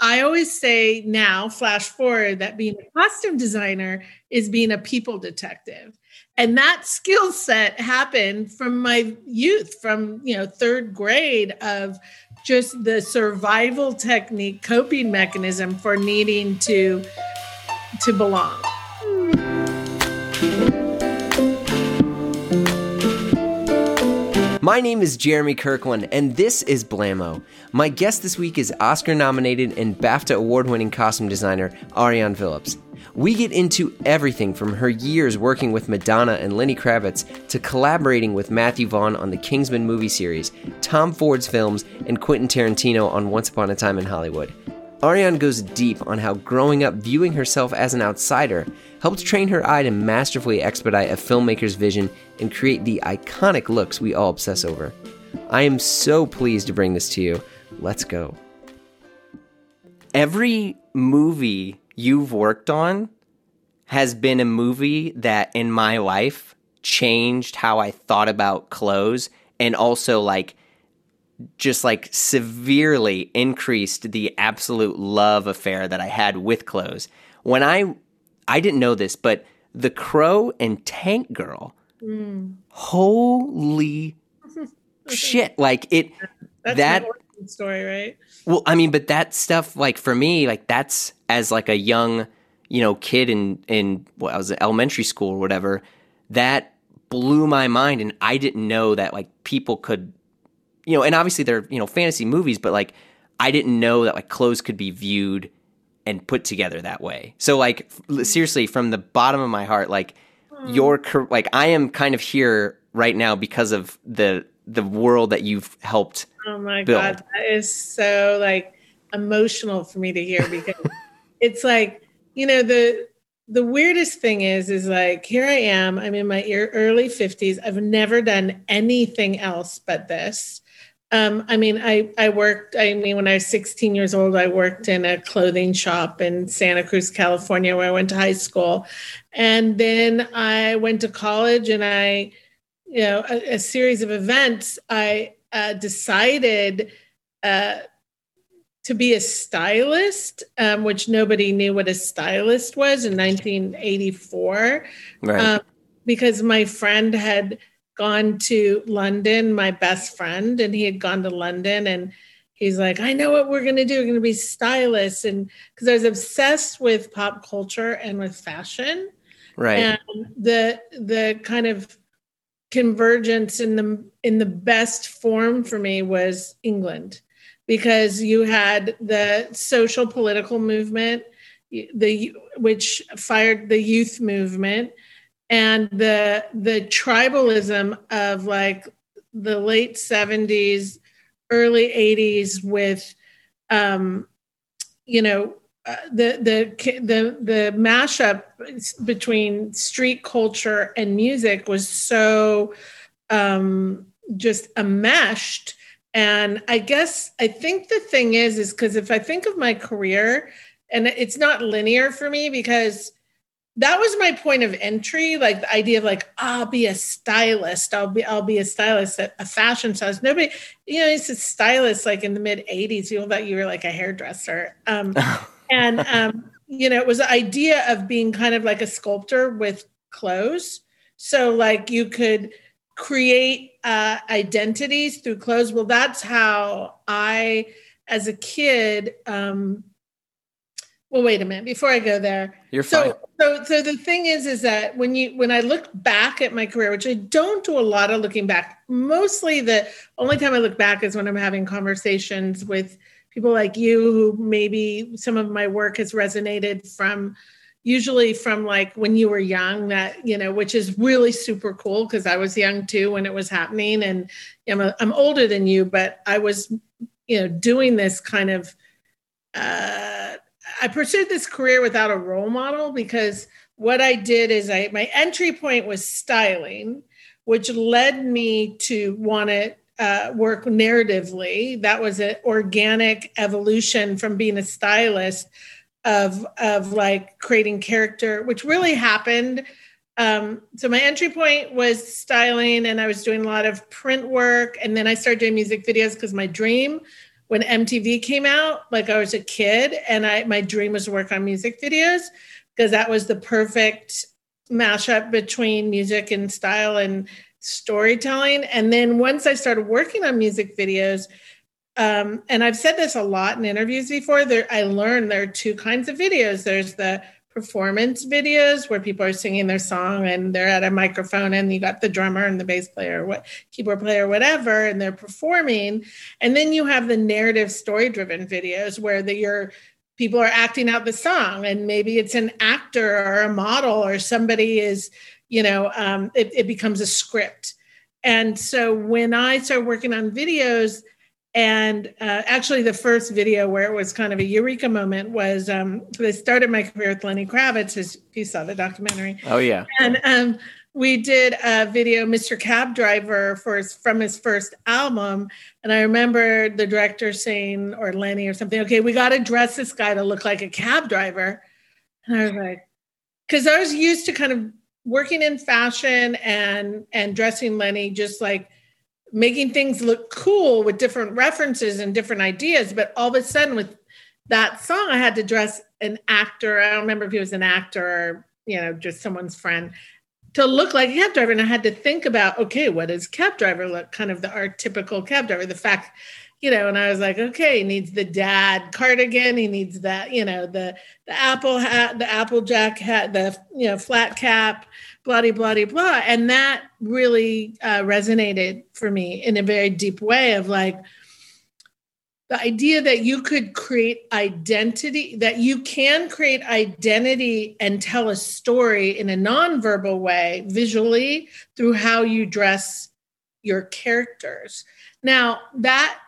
I always say now, flash forward, that being a costume designer is being a people detective. And that skill set happened from my youth, from you know, third grade of just the survival technique, coping mechanism for needing to to belong. My name is Jeremy Kirkland, and this is Blamo. My guest this week is Oscar nominated and BAFTA award winning costume designer Ariane Phillips. We get into everything from her years working with Madonna and Lenny Kravitz to collaborating with Matthew Vaughn on the Kingsman movie series, Tom Ford's films, and Quentin Tarantino on Once Upon a Time in Hollywood. Ariane goes deep on how growing up viewing herself as an outsider helped train her eye to masterfully expedite a filmmaker's vision and create the iconic looks we all obsess over. I am so pleased to bring this to you. Let's go. Every movie you've worked on has been a movie that in my life changed how I thought about clothes and also like just like severely increased the absolute love affair that I had with clothes. When I I didn't know this, but The Crow and Tank Girl. Mm. Holy shit. Like it that's that story, right? Well, I mean, but that stuff like for me, like that's as like a young, you know, kid in in what I was in elementary school or whatever, that blew my mind and I didn't know that like people could you know, and obviously they're, you know, fantasy movies, but like I didn't know that like clothes could be viewed and put together that way. So like seriously from the bottom of my heart like mm. your like I am kind of here right now because of the the world that you've helped Oh my build. god, that is so like emotional for me to hear because it's like, you know, the the weirdest thing is is like here I am, I'm in my early 50s. I've never done anything else but this. Um, I mean, I, I worked, I mean, when I was 16 years old, I worked in a clothing shop in Santa Cruz, California, where I went to high school. And then I went to college and I, you know, a, a series of events, I uh, decided uh, to be a stylist, um, which nobody knew what a stylist was in 1984. Right. Um, because my friend had, gone to London, my best friend, and he had gone to London and he's like, I know what we're going to do. We're going to be stylists. And because I was obsessed with pop culture and with fashion. Right. And the, the kind of convergence in the, in the best form for me was England because you had the social political movement, the, which fired the youth movement and the the tribalism of like the late 70s early 80s with um you know uh, the the the the mashup between street culture and music was so um just enmeshed. And i guess i think the thing is is because if i think of my career and it's not linear for me because that was my point of entry like the idea of like i'll be a stylist. I'll be i'll be a stylist at a, fashion stylist nobody you know it's a stylist like in the mid 80s people thought you were like a hairdresser. Um, and um, you know it was the idea of being kind of like a sculptor with clothes. So like you could create uh, identities through clothes. Well that's how i as a kid um, well wait a minute before i go there you're so fine. so so the thing is is that when you when i look back at my career which i don't do a lot of looking back mostly the only time i look back is when i'm having conversations with people like you who maybe some of my work has resonated from usually from like when you were young that you know which is really super cool because i was young too when it was happening and I'm, a, I'm older than you but i was you know doing this kind of uh I pursued this career without a role model because what I did is I my entry point was styling, which led me to want to uh, work narratively. That was an organic evolution from being a stylist of of like creating character, which really happened. Um, so my entry point was styling, and I was doing a lot of print work, and then I started doing music videos because my dream when MTV came out, like I was a kid and I my dream was to work on music videos because that was the perfect mashup between music and style and storytelling. And then once I started working on music videos, um, and I've said this a lot in interviews before, there I learned there are two kinds of videos. There's the performance videos where people are singing their song and they're at a microphone and you got the drummer and the bass player what keyboard player whatever and they're performing. And then you have the narrative story driven videos where the your people are acting out the song and maybe it's an actor or a model or somebody is you know um, it, it becomes a script. And so when i started working on videos and uh, actually, the first video where it was kind of a eureka moment was um, I started my career with Lenny Kravitz, as you saw the documentary. Oh yeah, and um, we did a video, Mr. Cab Driver, for his, from his first album. And I remember the director saying, or Lenny or something, okay, we got to dress this guy to look like a cab driver. And I was like, because I was used to kind of working in fashion and and dressing Lenny just like making things look cool with different references and different ideas. But all of a sudden, with that song, I had to dress an actor. I don't remember if he was an actor or, you know, just someone's friend to look like a cab driver. And I had to think about, okay, what does cab driver look? Kind of the archetypical cab driver. The fact, you know, and I was like, okay, he needs the dad cardigan. He needs that, you know, the the apple hat, the applejack hat, the you know flat cap, blah blah blah blah. And that really uh, resonated for me in a very deep way of like the idea that you could create identity that you can create identity and tell a story in a nonverbal way visually through how you dress your characters. Now that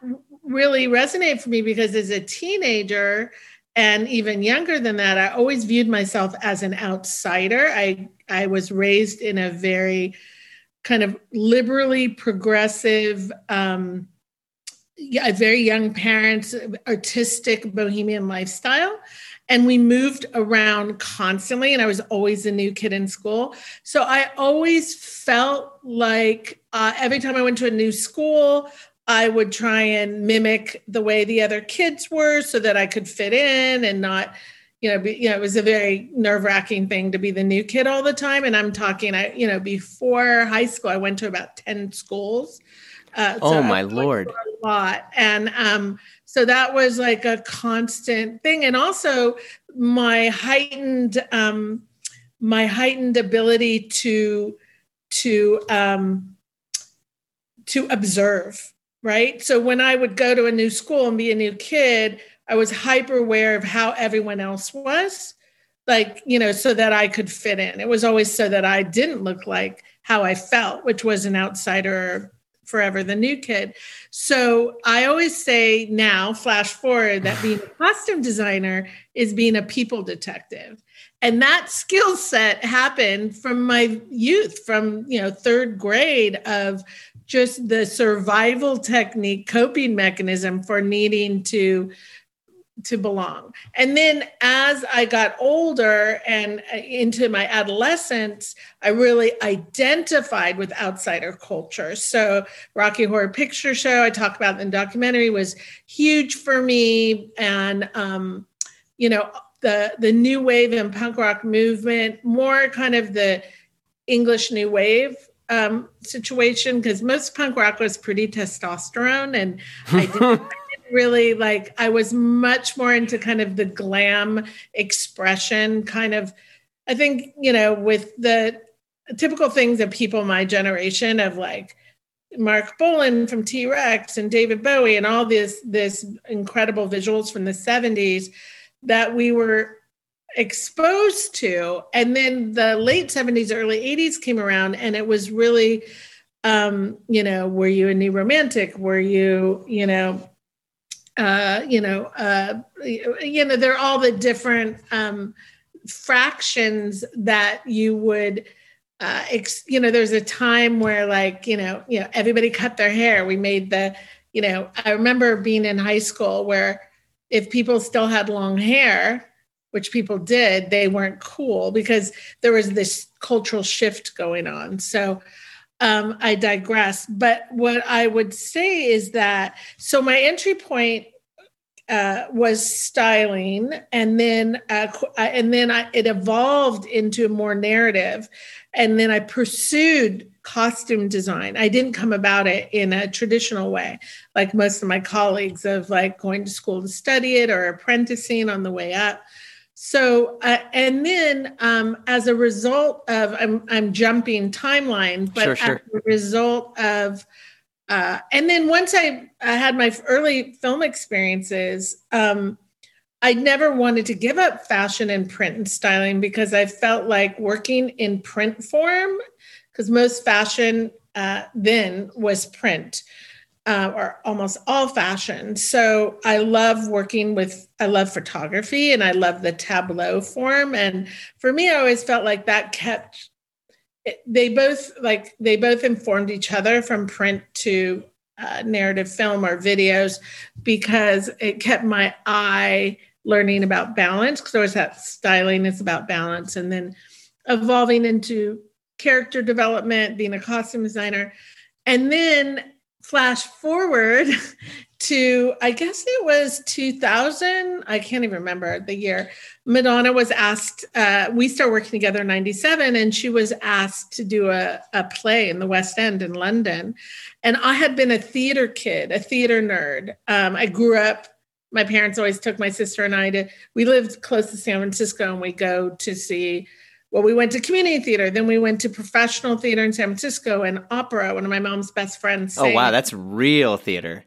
really resonated for me because as a teenager and even younger than that i always viewed myself as an outsider. I i was raised in a very kind of liberally progressive um yeah, very young parents artistic bohemian lifestyle. And we moved around constantly and i was always a new kid in school. So i always felt like uh, every time i went to a new school I would try and mimic the way the other kids were so that I could fit in and not, you know, be, you know, it was a very nerve wracking thing to be the new kid all the time. And I'm talking, I, you know, before high school, I went to about 10 schools. Uh, so oh my lord. A lot. And um, so that was like a constant thing. And also my heightened, um, my heightened ability to, to, um, to observe right? So when I would go to a new school and be a new kid, I was hyper aware of how everyone else was, like, you know, so that I could fit in. It was always so that I didn't look like how I felt, which was an outsider forever the new kid. So I always say now, flash forward, that being a costume designer is being a people detective. And that skill set happened from my youth, from you know, third grade of just the survival technique coping mechanism for needing to to belong. And then as i got older and uh, into my adolescence i really identified with outsider culture. So rocky horror picture show i talk about in the documentary was huge for me. And um, you know the the new wave and punk rock movement more kind of the english new wave um, situation because most punk rock was pretty testosterone, and I didn't, I didn't really like. I was much more into kind of the glam expression, kind of. I think you know with the typical things of people my generation of like Marc Bolan from T Rex and David Bowie and all this this incredible visuals from the 70s that we were exposed to. And then the late 70s early 80s came around and it was really um you know were you a new romantic? Were you you know uh you know uh you know they're all the different um fractions that you would uh ex- you know there's a time where like you know you know everybody cut their hair. We made the you know i remember being in high school where if people still had long hair which people did, they weren't cool because there was this cultural shift going on. So um, I digress. But what I would say is that so my entry point uh, was styling, and then uh, and then I, it evolved into more narrative, and then I pursued costume design. I didn't come about it in a traditional way, like most of my colleagues, of like going to school to study it or apprenticing on the way up. So, uh, and then um, as a result of, I'm, I'm jumping timeline, but sure, sure. as a result of, uh, and then once I, I had my early film experiences, um, I never wanted to give up fashion and print and styling because I felt like working in print form, because most fashion uh, then was print uh, or almost all fashion. So I love working with, I love photography and I love the tableau form. And for me, I always felt like that kept, they both like, they both informed each other from print to uh, narrative film or videos because it kept my eye learning about balance. Because always that styling is about balance. And then evolving into character development, being a costume designer. And then flash forward to I guess it was 2000. I can't even remember the year. Madonna was asked. Uh, we started working together in '97, and she was asked to do a, a play in the West End in London. And I had been a theater kid, a theater nerd. Um, I grew up. My parents always took my sister and I to. We lived close to San Francisco, and we go to see well, we went to community theater, then we went to professional theater in San Francisco and opera. One of my mom's best friends. Sang. Oh wow, that's real theater.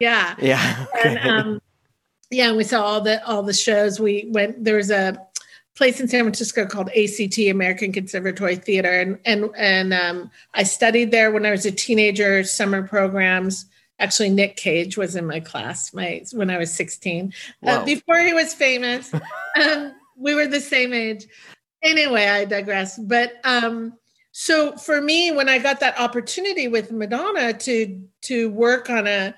Yeah, yeah, and um, yeah, and we saw all the all the shows. We went. There was a place in San Francisco called ACT American Conservatory Theater, and and and um, I studied there when I was a teenager. Summer programs. Actually, Nick Cage was in my class my when I was sixteen. Uh, before he was famous, um, we were the same age anyway, I digress. But um, so for me, when I got that opportunity with Madonna to to work on a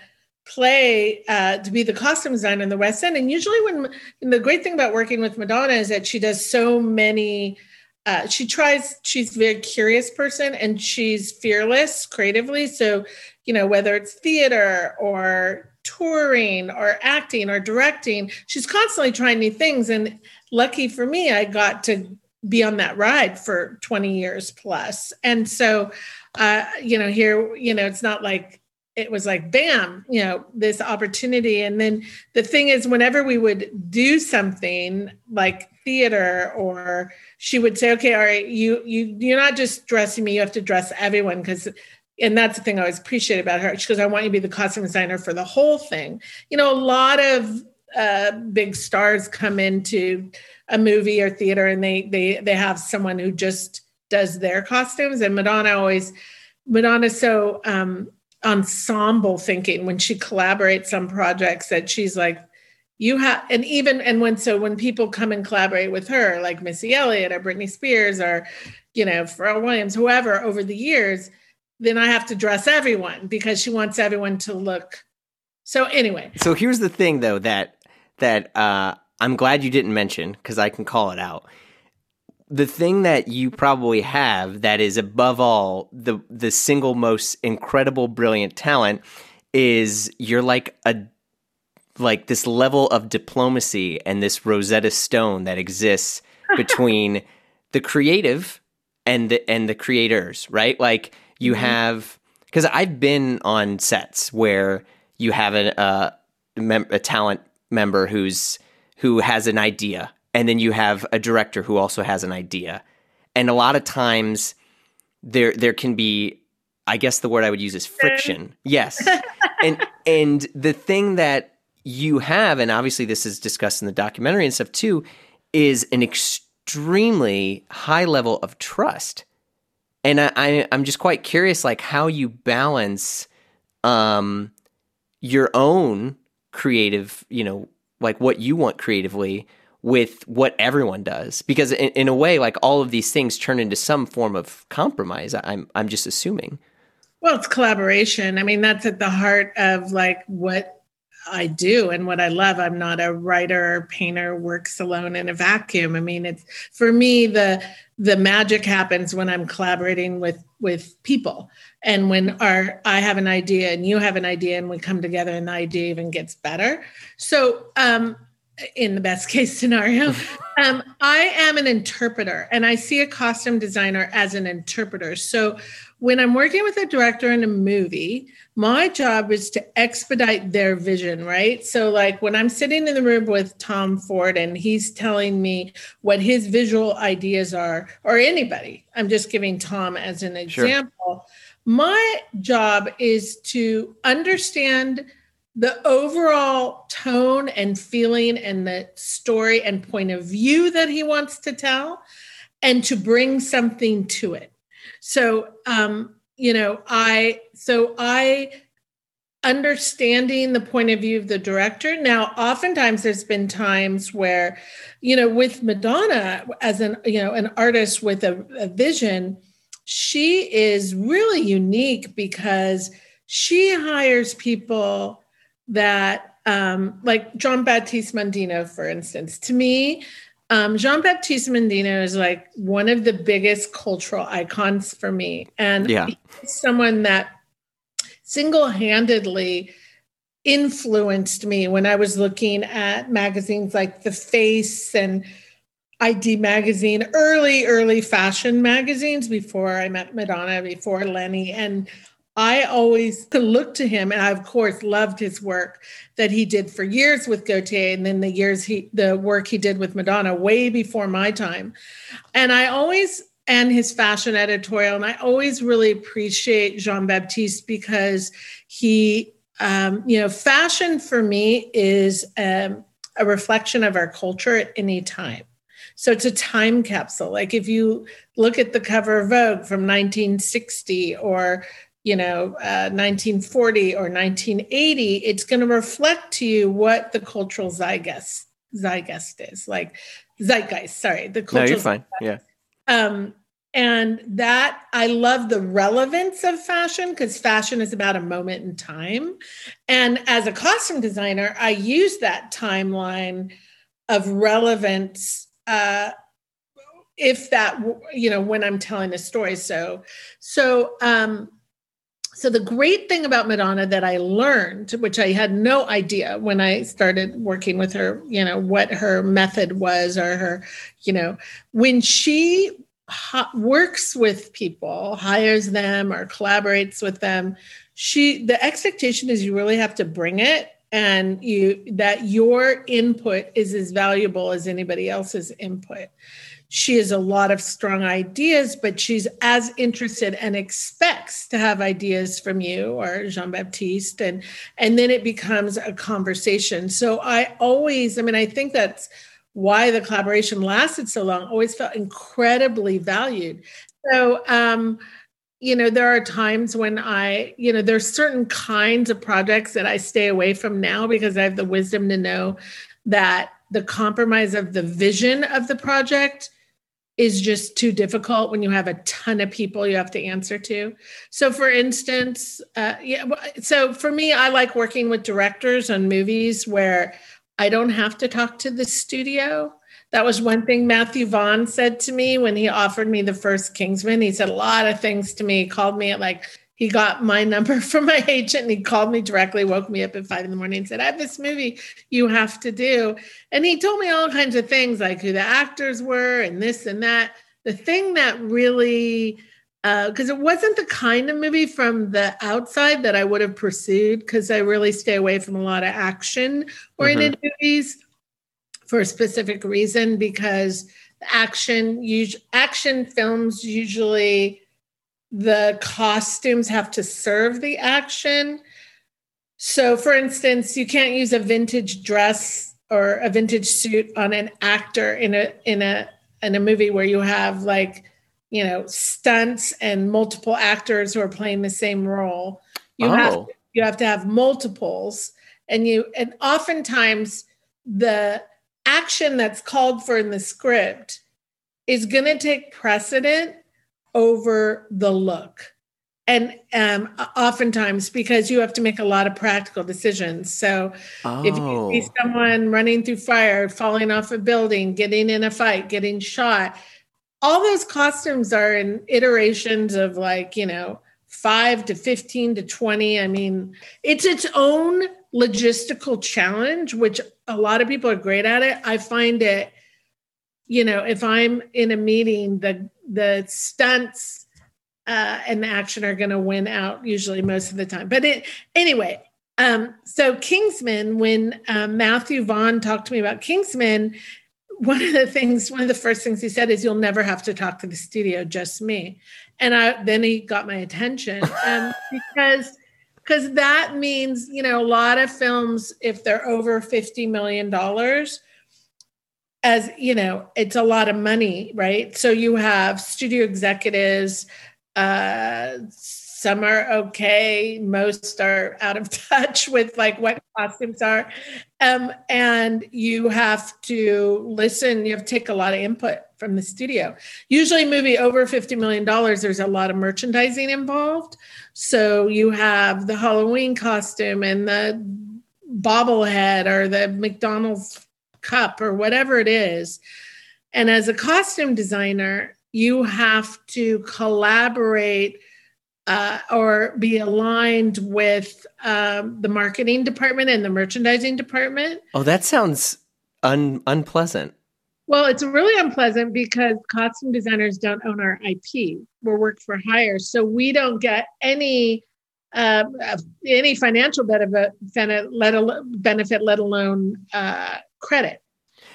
play uh, to be the costume designer in the West End, and usually when and the great thing about working with Madonna is that she does so many. Uh, she tries. She's a very curious person, and she's fearless creatively. So, you know, whether it's theater or touring or acting or directing, she's constantly trying new things. And lucky for me, I got to be on that ride for 20 years plus. And so, uh, you know, here, you know, it's not like it was like, bam, you know, this opportunity. And then the thing is, whenever we would do something like theater or she would say, okay, all right, you, you, you're not just dressing me, you have to dress everyone. Cause and that's the thing I always appreciate about her. She goes, I want you to be the costume designer for the whole thing. You know, a lot of uh, big stars come into a movie or theater and they they they have someone who just does their costumes. And madonna always madonna's so um ensemble thinking when she collaborates on projects that she's like you have and even and when so when people come and collaborate with her like missy elliott or britney spears or you know pharrell williams whoever over the years then i have to dress everyone because she wants everyone to look. So anyway. So here's the thing though that that uh I'm glad you didn't mention because I can call it out. The thing that you probably have that is above all the the single most incredible brilliant talent is you're like a like this level of diplomacy and this Rosetta Stone that exists between the creative and the and the creators, right? Like you mm-hmm. have because I've been on sets where you have a, a, a talent member who's who has an idea, and then you have a director who also has an idea. And a lot of times there there can be I guess the word I would use is friction. Yes. and and the thing that you have, and obviously this is discussed in the documentary and stuff too, is an extremely high level of trust. And I, I am just quite curious, like how you balance um, your own creative, you know, like what you want creatively with what everyone does because in, in, a way like all of these things turn into some form of compromise i'm i'm just assuming well it's collaboration i mean that's at the heart of like what I do and what I love. I'm not a writer or painter works alone in a vacuum. I mean, it's for me the the magic happens when I'm collaborating with with people and when our I have an idea and you have an idea and we come together and the idea even gets better. So um in the best case scenario. Um, I am an interpreter and I see a costume designer as an interpreter. So when I'm working with a director in a movie, my job is to expedite their vision, right? So, like when I'm sitting in the room with Tom Ford and he's telling me what his visual ideas are, or anybody, I'm just giving Tom as an example. Sure. My job is to understand the overall tone and feeling and the story and point of view that he wants to tell and to bring something to it. So um you know i so i understanding the point of view of the director. Now oftentimes there's been times where you know with madonna as an you know an artist with a, a vision she is really unique because she hires people that um, like Jean Baptiste Mondino, for instance, to me, um, Jean Baptiste Mondino is like one of the biggest cultural icons for me. And yeah. someone that single handedly influenced me when I was looking at magazines like The Face and ID Magazine, early, early fashion magazines before I met Madonna, before Lenny. And I always looked to him, and I of course loved his work that he did for years with Gaultier, and then the years he the work he did with Madonna way before my time. And I always and his fashion editorial, and I always really appreciate Jean Baptiste because he, um, you know, fashion for me is um, a reflection of our culture at any time. So it's a time capsule. Like if you look at the cover of Vogue from 1960 or you know, uh, 1940 or 1980, it's going to reflect to you what the cultural zeitgeist zeitgeist is like zeitgeist. Sorry, the cultural. No, you're fine. Zeitgeist. Yeah. Um, and that I love the relevance of fashion because fashion is about a moment in time. And as a costume designer, I use that timeline of relevance. Uh, if that you know when i'm telling a story. So so um so the great thing about Madonna that I learned, which I had no idea when I started working with her, you know, what her method was or her, you know, when she works with people, hires them or collaborates with them, she the expectation is you really have to bring it and you that your input is as valuable as anybody else's input she has a lot of strong ideas, but she's as interested and expects to have ideas from you or Jean Baptiste, and and then it becomes a conversation. So I always, I mean, I think that's why the collaboration lasted so long. Always felt incredibly valued. So. um you know there are times when i you know there's certain kinds of projects that i stay away from now because i have the wisdom to know that the compromise of the vision of the project is just too difficult when you have a ton of people you have to answer to. So, for instance, uh, yeah. So for me, I like working with directors on movies where I don't have to talk to the studio. That was one thing Matthew Vaughn said to me when he offered me the first Kingsman. He said a lot of things to me. He called me at like he got my number from my agent and he called me directly, woke me up at five in the morning and said, I have this movie you have to do. And he told me all kinds of things like who the actors were and this and that. The thing that really, because uh, it wasn't the kind of movie from the outside that I would have pursued, because I really stay away from a lot of action oriented mm-hmm. movies for a specific reason, because action, action films usually the costumes have to serve the action. So, for instance, you can't use a vintage dress or a vintage suit on an actor in a in a in a movie where you have like you know stunts and multiple actors who are playing the same role. You oh. have you have to have multiples, and you and oftentimes the action that's called for in the script is going to take precedent over the look. and um, oftentimes because you have to make a lot of practical decisions. So oh. if you see oh. someone running through fire, falling off a building, getting in a fight, getting shot, all those costumes are in iterations of like, you know, five to 15 to 20. I mean, it's its own logistical challenge, which a lot of people are great at it. I find it, you know, if I'm in a meeting, the the stunts uh, and the action are going to win out usually most of the time. But it, anyway, um, so Kingsman, when um, Matthew Vaughn talked to me about Kingsman, one of the things, one of the first things he said is, "You'll never have to talk to the studio, just me." And I then he got my attention um, because because that means you know a lot of films if they're over fifty million dollars as you know it's a lot of money right? So you have studio executives uh some are okay most are out of touch with like what costumes are. Um and you have to listen you have to take a lot of input from the studio. Usually movie over 50 million dollars there's a lot of merchandising involved so you have the halloween costume and the bobblehead or the mcdonald's cup or whatever it is. And as a costume designer, you have to collaborate uh, or be aligned with um, the marketing department and the merchandising department. Oh, that sounds un- unpleasant. Well, it's really unpleasant because costume designers don't own our IP. We're work for hire, so we don't get any uh, any financial benefit, let alone, benefit, let alone uh, credit.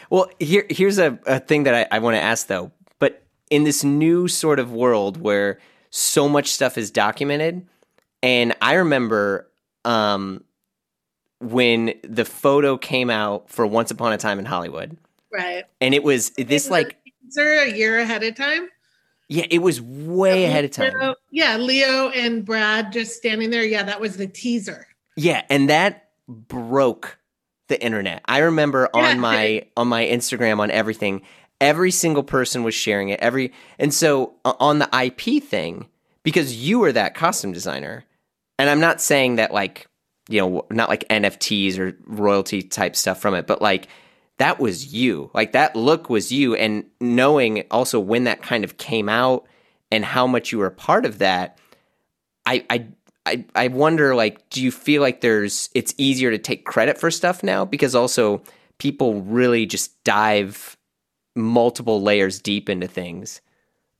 Well, here here's a, a thing that I, I want to ask though. But in this new sort of world where so much stuff is documented, and I remember um, when the photo came out for Once Upon a Time in Hollywood. Right. And it was this like there a year ahead of time? Yeah, it was way ahead of time. Leo, yeah, Leo and Brad just standing there. Yeah, that was the teaser. Yeah, and that broke the internet. I remember yeah. on my on my Instagram on everything, every single person was sharing it. Every and so uh, on the IP thing, because you were that costume designer, and I'm not saying that like you know not like NFTs or royalty type stuff from it, but like that was you. Like that look was you, and knowing also when that kind of came out and how much you were a part of that, I I I, I wonder like do you feel like there's it's easier to take credit for stuff now because also people really just dive multiple layers deep into things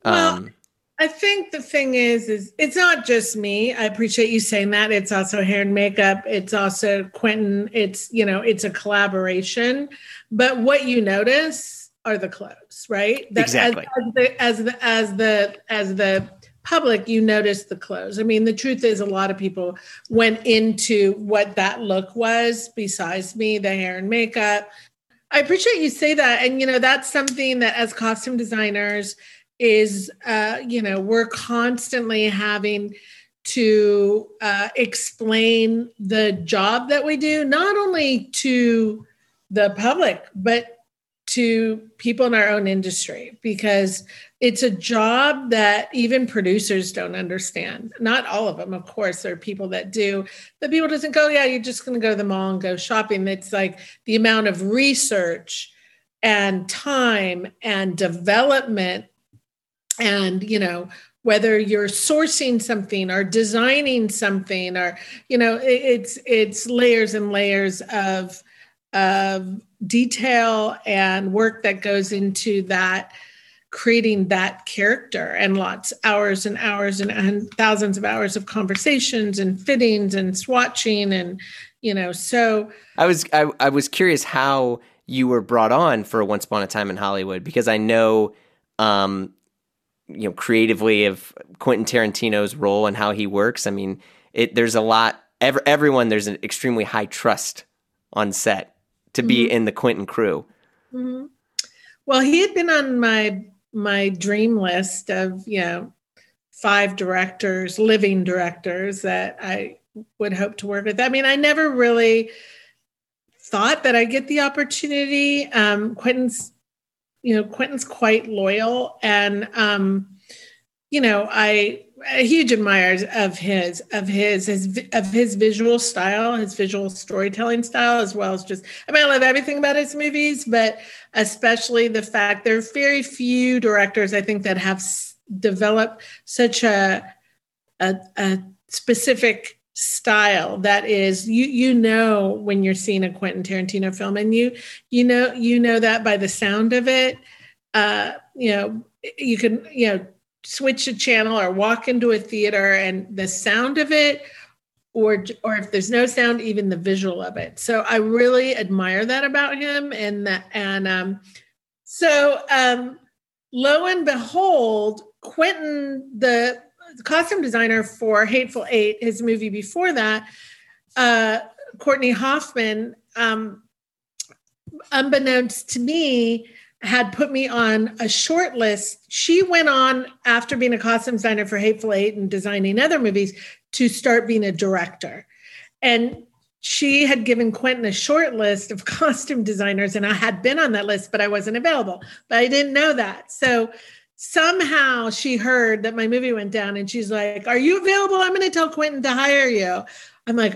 well, um, I think the thing is, is it's not just me. I appreciate you saying that. It's also hair and makeup. It's also Quentin. It's you know, it's a collaboration. But what you notice are the clothes, right? That, exactly. As, as, the as the as the as the public, you notice the clothes. I mean, the truth is, a lot of people went into what that look was, besides me, the hair and makeup. I appreciate you say that. And, you know, that's something that as costume designers is, uh, you know, we're constantly having to uh, explain the job that we do, not only to the public, but to people in our own industry because it's a job that even producers don't understand. Not all of them, of course, there are people that do. But people doesn't go, oh, yeah, you're just going to go to the mall and go shopping. It's like the amount of research and time and development and you know whether you're sourcing something or designing something or you know it's it's layers and layers of of detail and work that goes into that creating that character and lots hours and hours and, and thousands of hours of conversations and fittings and swatching and you know so. I was I, I was curious how you were brought on for once upon a time in hollywood because i know um you know creatively of quentin tarantino's role and how he works i mean it there's a lot ever everyone there's an extremely high trust on set to be mm-hmm. in the quentin crew mm-hmm. well he had been on my my dream list of you know five directors living directors that i would hope to work with i mean i never really thought that i'd get the opportunity um quentin's you know quentin's quite loyal and um you know, I a huge admirer of his of his his of his visual style, his visual storytelling style, as well as just I mean, I love everything about his movies, but especially the fact there are very few directors I think that have developed such a a, a specific style that is you you know when you're seeing a Quentin Tarantino film and you you know you know that by the sound of it. Uh you know you can you know switch a channel or walk into a theater and the sound of it or or if there's no sound even the visual of it. So i really admire that about him and that and um so um lo and behold quentin the costume designer for hateful eight his movie before that uh courtney hoffman um unbeknownst to me had put me on a short list. She went on after being a costume designer for Hateful Eight and designing other movies to start being a director. And she had given Quentin a short list of costume designers, and I had been on that list, but I wasn't available. But I didn't know that. So somehow she heard that my movie went down and she's like, Are you available? I'm going to tell Quentin to hire you. I'm like,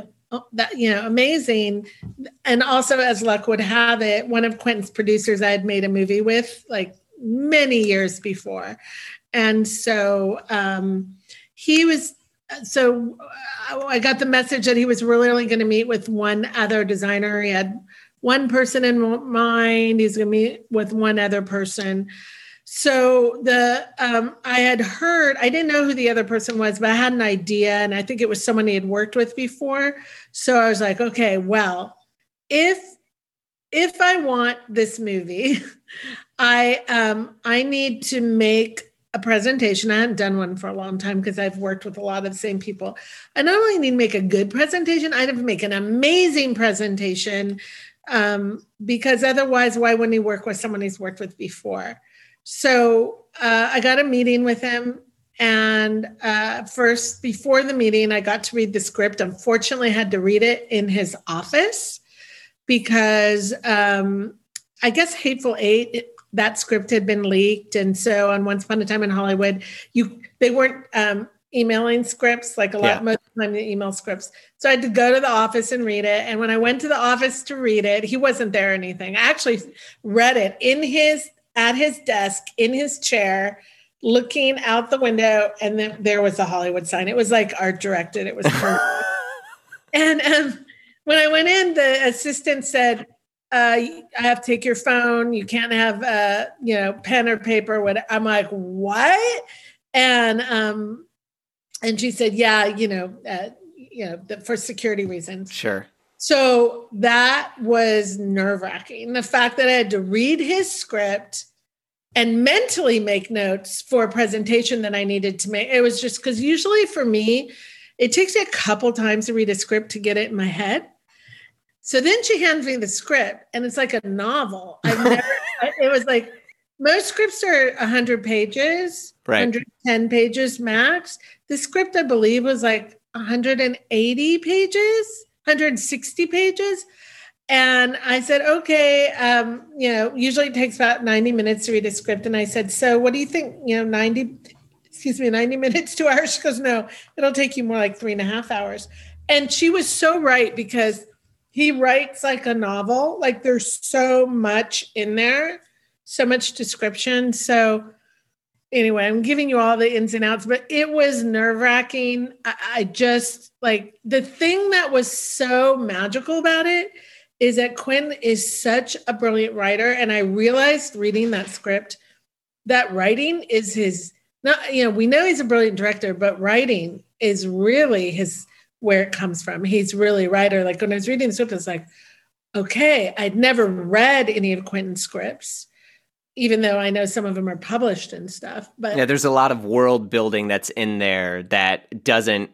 that you know amazing. And also as luck would have it one of quentin's producers i had made a movie with like many years before. And so um he was so uh, i got the message that he was really only going to meet with one other designer. He had one person in mind. He's going to meet with one other person so the um, I had heard I didn't know who the other person was, but I had an idea, and I think it was someone he had worked with before. So I was like, okay, well, if if I want this movie, I um, I need to make a presentation. I hadn't done one for a long time because I've worked with a lot of the same people. I not only need to make a good presentation, I have to make an amazing presentation um, because otherwise, why wouldn't he work with someone he's worked with before? So uh, I got a meeting with him. And uh, first, before the meeting, I got to read the script. Unfortunately, I had to read it in his office because um, I guess Hateful Eight, it, that script had been leaked. And so on Once Upon a Time in Hollywood, you they weren't um, emailing scripts like a lot yeah. most of the time they email scripts so i had to go to the office and read it and when i went to the office to read it he wasn't there or anything i actually read it in his at his desk in his chair looking out the window and then there was the hollywood sign. It was like art directed. It was perfect. And um, when i went in the assistant said uh, i have to take your phone. You can't have uh, you know pen or paper what i'm like what? And um and she said yeah you know uh, you know for security reasons. Sure so that was nerve wracking. The fact that I had to read his script and mentally make notes for a presentation that I needed to make. It was just because usually for me, it takes me a couple times to read a script to get it in my head. So then she hands me the script, and it's like a novel. I've never, it was like most scripts are 100 pages, right. 110 pages max. The script, I believe, was like 180 pages. 160 pages. And I said, okay, um, you know, usually it takes about 90 minutes to read a script. And I said, so what do you think? You know, 90, excuse me, 90 minutes, two hours? She goes, no, it'll take you more like three and a half hours. And she was so right because he writes like a novel. Like there's so much in there, so much description. So anyway, I'm giving you all the ins and outs, but it was nerve wracking. I, I, just like the thing that was so magical about it is that Quinn is such a brilliant writer. And I realized reading that script that writing is his, not, you know, we know he's a brilliant director, but writing is really his, where it comes from. He's really a writer. Like when I was reading the script, I was like, okay, I'd never read any of Quentin's scripts even though I know some of them are published and stuff. But yeah, there's a lot of world building that's in there that doesn't,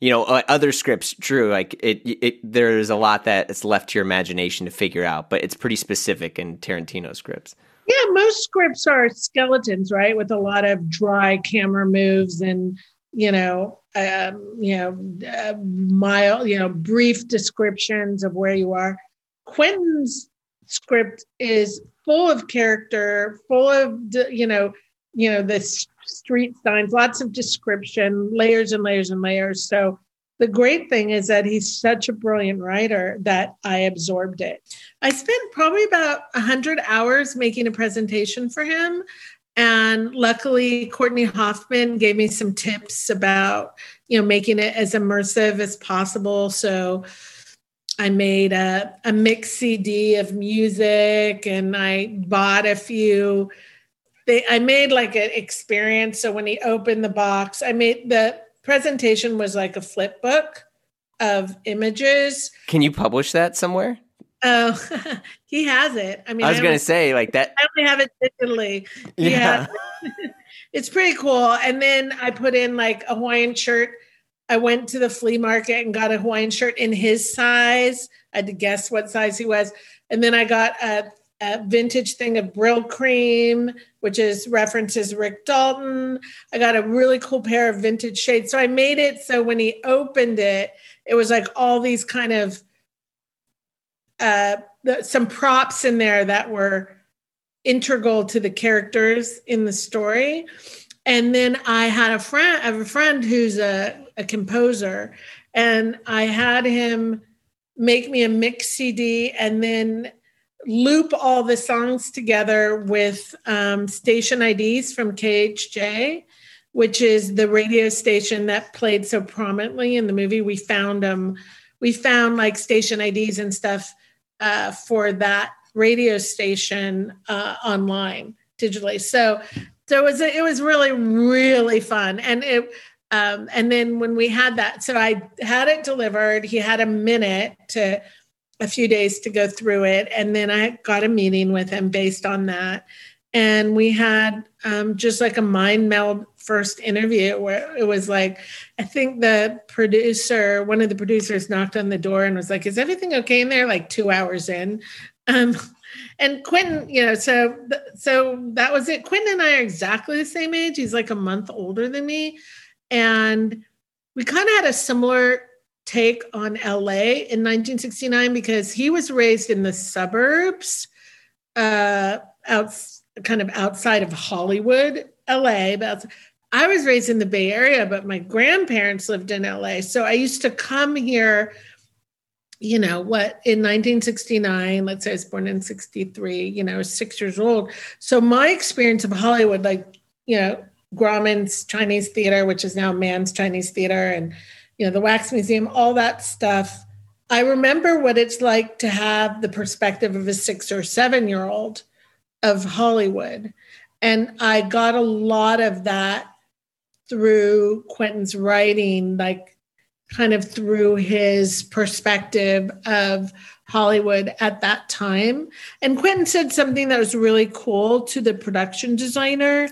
you know, other scripts. True, like it, it there's a lot that is left to your imagination to figure out, but it's pretty specific in Tarantino scripts. Yeah, most scripts are skeletons, right, with a lot of dry camera moves and you know, um, you know, uh, mile, you know, brief descriptions of where you are. Quentin's script is full of character, full of you know, you know this street signs, lots of description, layers and layers and layers. So the great thing is that he's such a brilliant writer that I absorbed it. I spent probably about 100 hours making a presentation for him. And luckily, Courtney Hoffman gave me some tips about, you know, making it as immersive as possible. So I made a, a mix CD of music and I bought a few. They, I made like an experience. So when he opened the box, I made the presentation was like a flip book of images. Can you publish that somewhere? Oh, he has it. I mean, I was going to say like that. I only have it digitally. Yeah. It. it's pretty cool. And then I put in like a Hawaiian shirt. I went to the flea market and got a Hawaiian shirt in his size. I had to guess what size he was. And then I got a, a vintage thing of Brylcreem, which is references Rick Dalton. I got a really cool pair of vintage shades. So I made it so when he opened it, it was like all these kind of uh, some props in there that were integral to the characters in the story. And then I had a friend, I have a friend who's a, a composer, and I had him make me a mix CD and then loop all the songs together with um, station IDs from KHJ, which is the radio station that played so prominently in the movie. We found them, we found like station IDs and stuff uh, for that radio station uh, online digitally. So, so it was it was really really fun, and it. Um, and then when we had that, so I had it delivered. He had a minute to a few days to go through it, and then I got a meeting with him based on that. And we had um, just like a mind meld first interview where it was like, I think the producer, one of the producers knocked on the door and was like, Is everything okay in there? Like two hours in. Um, and Quentin, you know, so so that was it. Quentin and I are exactly the same age. He's like a month older than me. And we kind of had a similar take on LA in 1969 because he was raised in the suburbs, uh, out kind of outside of Hollywood, LA, but I was raised in the Bay Area, but my grandparents lived in LA. So I used to come here, you know, what in 1969, let's say I was born in 63, you know, six years old. So my experience of Hollywood, like, you know, Grauman's Chinese Theater, which is now Mann's Chinese Theater, and, you know, the Wax Museum, all that stuff. I remember what it's like to have the perspective of a six or seven year old of Hollywood. And I got a lot of that through Quentin's writing, like kind of through his perspective of Hollywood at that time. And Quentin said something that was really cool to the production designer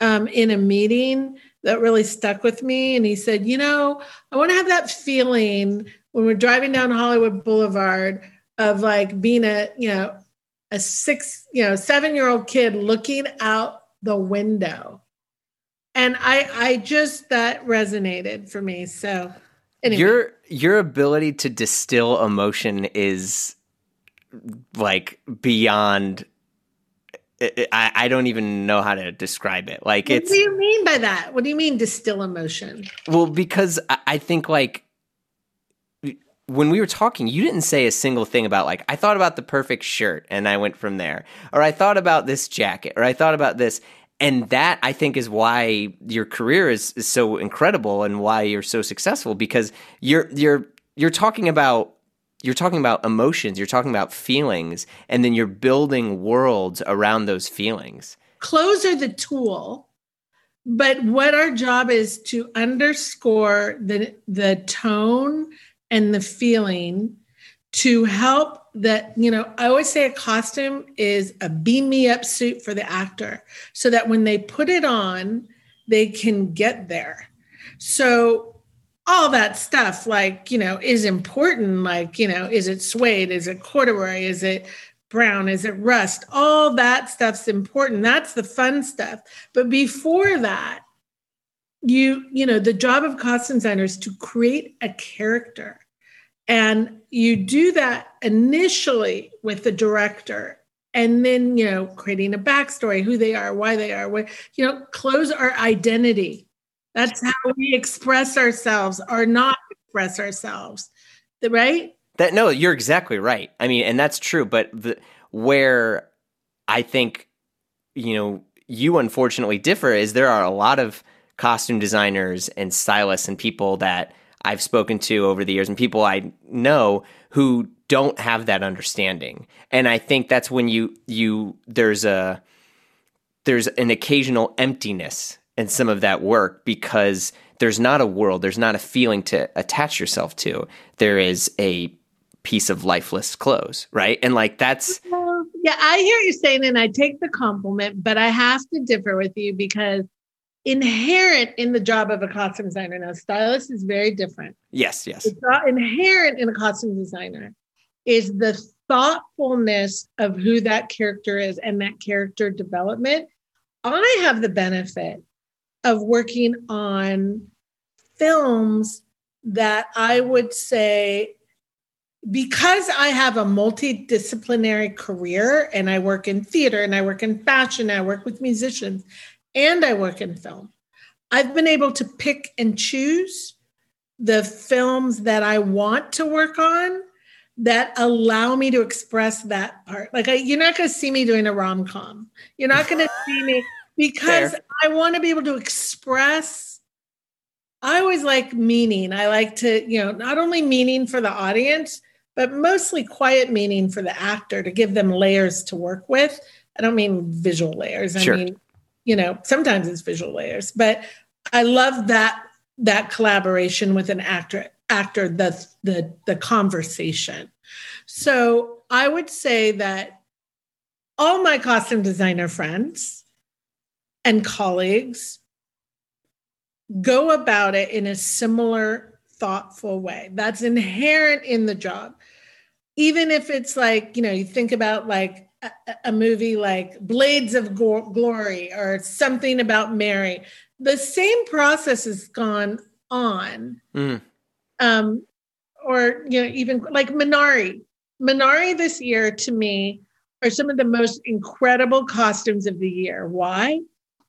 um, in a meeting that really stuck with me. And he said, You know, I want to have that feeling when we're driving down Hollywood Boulevard of like being a, you know, a six, you know, seven year old kid looking out the window. And I, I just, that resonated for me. So, anyway. Your, your ability to distill emotion is like beyond I, I don't even know how to describe it. Like, what. Do you mean by that? What do you mean distill emotion? Well, because I think like when we were talking, you didn't say a single thing about like I thought about the perfect shirt and I went from there, or I thought about this jacket, or I thought about this, and that I think is why your career is, is so incredible and why you're so successful because you're you're you're talking about you're talking about emotions, you're talking about feelings, and then you're building worlds around those feelings. Clothes are the tool, but what our job is to underscore the the tone and the feeling to help that you know i always say a costume is a beam me up suit for the actor so that when they put it on they can get there so all that stuff like you know is important like you know is it suede? Is it corduroy? Is it brown? Is it rust? All that stuff's important. That's the fun stuff. But before that you you know the job of costume designer is to create a character. And you do that initially with the director and then you know creating a backstory who they are why they are what you know clothes our identity that's how we express ourselves or not express ourselves right that no you're exactly right i mean and that's true but the where i think you know you unfortunately differ is there are a lot of costume designers and stylists and people that I've spoken to over the years and people I know who don't have that understanding. And I think that's when you you there's a there's an occasional emptiness in some of that work because there's not a world, there's not a feeling to attach yourself to. There is a piece of lifeless clothes, right? And like that's yeah, I hear you saying, and I take the compliment, but I have to differ with you because inherent in the job of a costume designer now, stylist is very different. Yes, yes. It's not inherent in a costume designer is the thoughtfulness of who that character is and that character development. I have the benefit of working on films that I would say because I have a multidisciplinary career and I work in theater and I work in fashion, I work with musicians, and I work in film, I've been able to pick and choose the films that I want to work on that allow me to express that part. Like, I, you're not going to see me doing a rom com. You're not going to see me because Fair. I want to be able to express. I always like meaning. I like to, you know, not only meaning for the audience, but mostly quiet meaning for the actor to give them layers to work with. I don't mean visual layers. I sure. mean, you know, sometimes it's visual layers, but I love that that collaboration with an actor actor the the the conversation. So I would say that all my costume designer friends and colleagues go about it in a similar thoughtful way. That's inherent in the job. Even if it's like, you know, you think about like a, a movie like Blades of Glory or something about Mary, the same process has gone on. Mm. Um, or, you know, even like Minari. Minari this year to me are some of the most incredible costumes of the year. Why?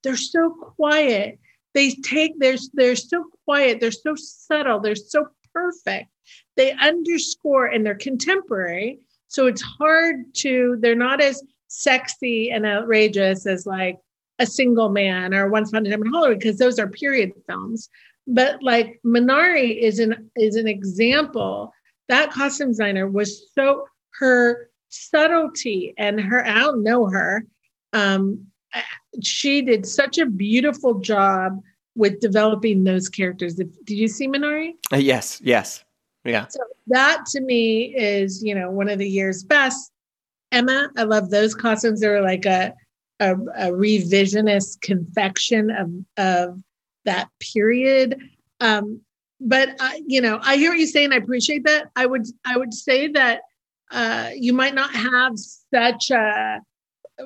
They're so quiet. They take they're they're so quiet. They're so subtle. They're so perfect. They underscore and they're contemporary. So it's hard to they're not as sexy and outrageous as like a single man or once upon a time in hollywood because those are period films. But like minari is an is an example. That costume designer was so her subtlety and her i don't know her um she did such a beautiful job with developing those characters. Did you see Minari? Uh, yes, yes. Yeah. So that to me is, you know, one of the year's best. Emma, I love those costumes. They were like a, a, a revisionist confection of, of that period. Um, but I, you know, I hear what you're saying. I appreciate that. I would, I would say that uh, you might not have such a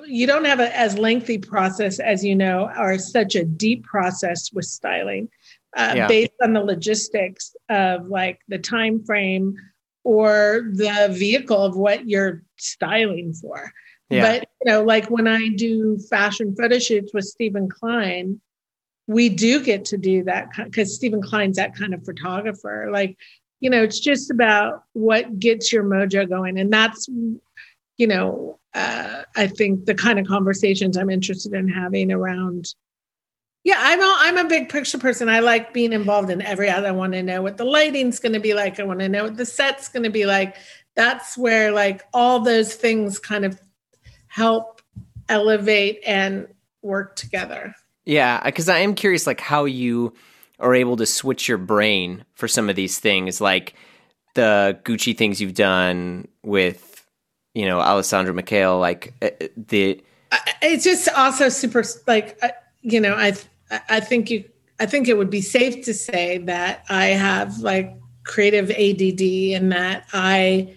you don't have a, as lengthy process as you know or such a deep process with styling uh, yeah. based on the logistics of like the time frame or the vehicle of what you're styling for yeah. but you know like when i do fashion photo shoots with Steven Klein we do get to do that because Steven Klein's that kind of photographer like you know it's just about what gets your mojo going and that's you know uh, I think the kind of conversations I'm interested in having around. Yeah, I'm a, I'm a big picture person. I like being involved in every. I want to know what the lighting's going to be like. I want to know what the set's going to be like. That's where like all those things kind of help elevate and work together. Yeah, because I am curious, like how you are able to switch your brain for some of these things, like the Gucci things you've done with you know Alessandro Michele, like uh, uh, the. It's just also super like you know I I think you I think it would be safe to say that I have like creative ADD and that I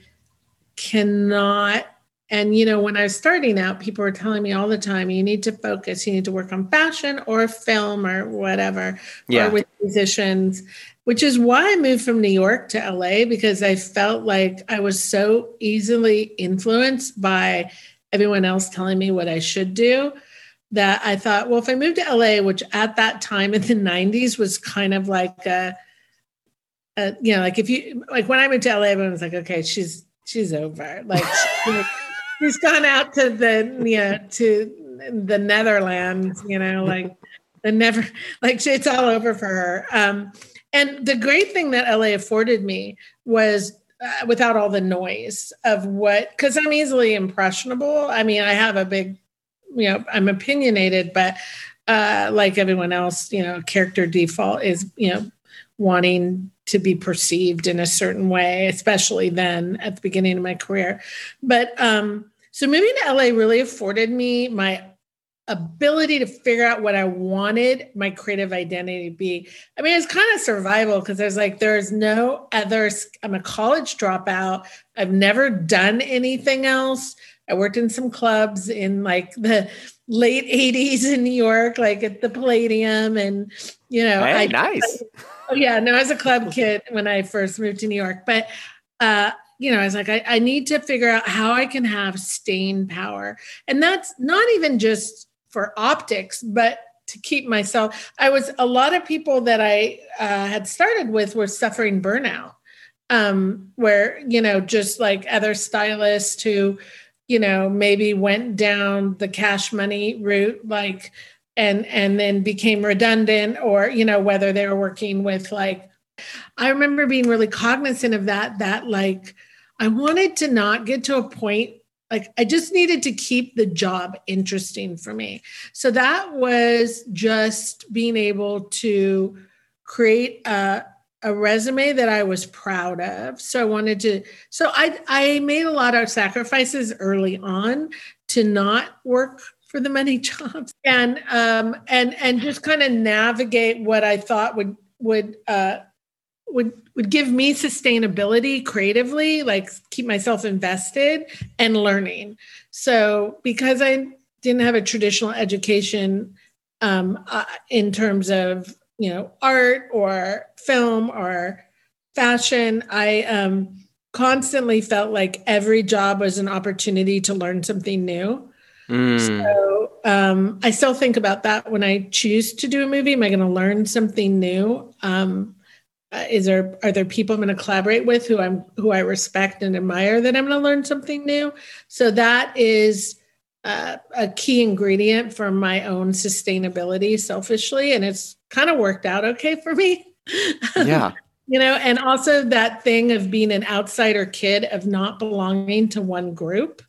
cannot and you know when I was starting out people were telling me all the time you need to focus you need to work on fashion or film or whatever yeah. or with musicians which is why I moved from New York to LA because I felt like I was so easily influenced by everyone else telling me what I should do that I thought, well, if I moved to LA, which at that time in the 90s was kind of like a, a you know, like if you like when I moved to LA, everyone was like, okay, she's she's over. Like she, she's gone out to the you know, to the Netherlands, you know, like the never like it's all over for her. Um, and the great thing that LA afforded me was uh, without all the noise of what because i'm easily impressionable. I mean i have a big you know i'm opinionated but uh like everyone else you know character default is you know wanting to be perceived in a certain way especially then at the beginning of my career. But um so moving to la really afforded me my ability to figure out what I wanted my creative identity to be. I mean, it's kind of survival because there's like, there's no other, I'm a college dropout. I've never done anything else. I worked in some clubs in like the late 80s in New York, like at the Palladium. And, you know, hey, I, nice. I, oh, yeah, no, I was a club kid when I first moved to New York. But, uh, you know, I was like, I, I need to figure out how I can have staying power. And that's not even just for optics, but to keep myself, I was a lot of people that I uh, had started with were suffering burnout, um, where, you know, just like other stylists who, you know, maybe went down the cash money route, like, and and then became redundant or you know whether they were working with like i remember being really cognizant of that that like i wanted to not get to a point like I just needed to keep the job interesting for me. So that was just being able to create a, a resume that I was proud of. So I wanted to so I I made a lot of sacrifices early on to not work for the many jobs and um and and just kind of navigate what I thought would would uh would would give me sustainability creatively like keep myself invested and learning. So because i didn't have a traditional education um, uh, in terms of you know art or film or fashion i um, constantly felt like every job was an opportunity to learn something new. Mm. so um, i still think about that when i choose to do a movie. Am i going to learn something new? Um, uh, is there are there people I'm going to collaborate with who I'm who I respect and admire that I'm going to learn something new? So that is uh, a key ingredient for my own sustainability, selfishly, and it's kind of worked out okay for me. Yeah. you know, and also that thing of being an outsider kid of not belonging to one group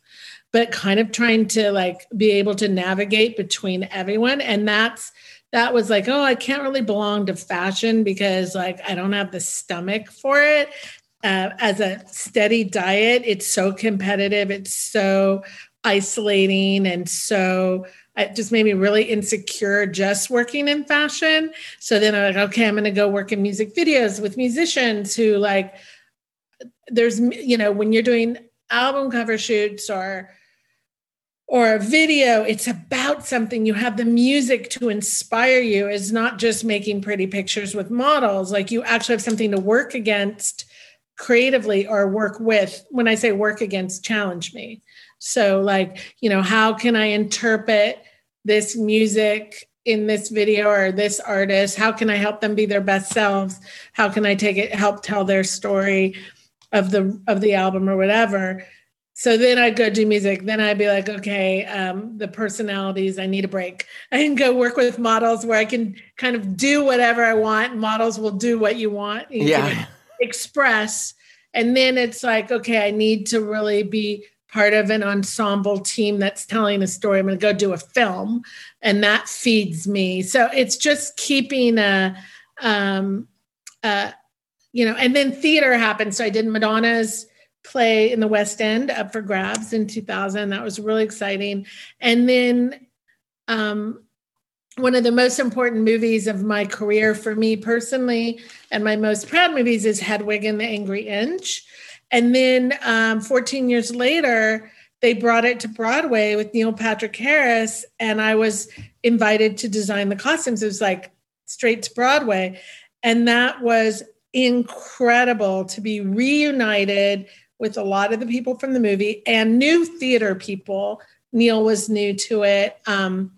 but kind of trying to like be able to navigate between everyone and that's that was like, oh, I can't really belong to fashion because like I don't have the stomach for it. Uh, as a steady diet, it's so competitive, it's so isolating, and so it just made me really insecure just working in fashion. So then I'm like, okay, I'm going to go work in music videos with musicians who like. There's, you know, when you're doing album cover shoots or or a video it's about something. You have the music to inspire you. Is not just making pretty pictures with models. Like you actually have something to work against creatively or work with. When i say work against challenge me. So like you know how can i interpret this music in this video or this artist? How can i help them be their best selves? How can i take it help tell their story of the of the album or whatever so then I'd go do music. Then I'd be like, okay, um, the personalities, I need a break. I can go work with models where I can kind of do whatever I want. Models will do what you want. You yeah. Express. And then it's like, okay, I need to really be part of an ensemble team that's telling a story. I'm going to go do a film, and that feeds me. So it's just keeping a, um, uh, you know, and then theater happened. So I did Madonna's play in the West End up for grabs in 2000. That was really exciting. And then um, one of the most important movies of my career for me personally, and my most proud movies is Hedwig and the Angry Inch. And then um, 14 years later, they brought it to Broadway with Neil Patrick Harris, and I was invited to design the costumes. It was like straight to Broadway. And that was incredible to be reunited with a lot of the people from the movie and new theater people. Neil was new to it. Um,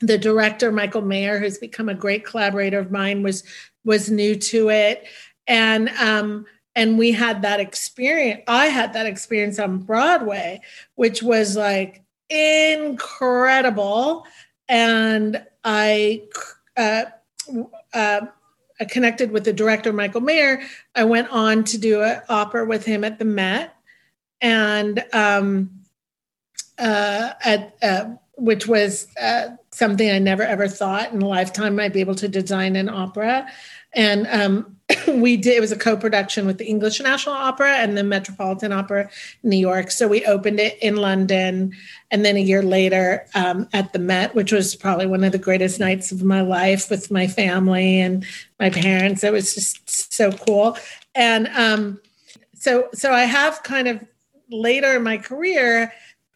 the director Michael Mayer, who's become a great collaborator of mine, was was new to it, and um, and we had that experience. I had that experience on Broadway, which was like incredible, and I. Uh, uh, connected with the director Michael Mayer. I went on to do an opera with him at the Met, and um, uh, at uh, which was uh, something I never ever thought in a lifetime I'd be able to design an opera. And um, we did, it was a co production with the English National Opera and the Metropolitan Opera New York. So we opened it in London. And then a year later um, at the Met, which was probably one of the greatest nights of my life with my family and my parents. It was just so cool. And um, so, so I have kind of later in my career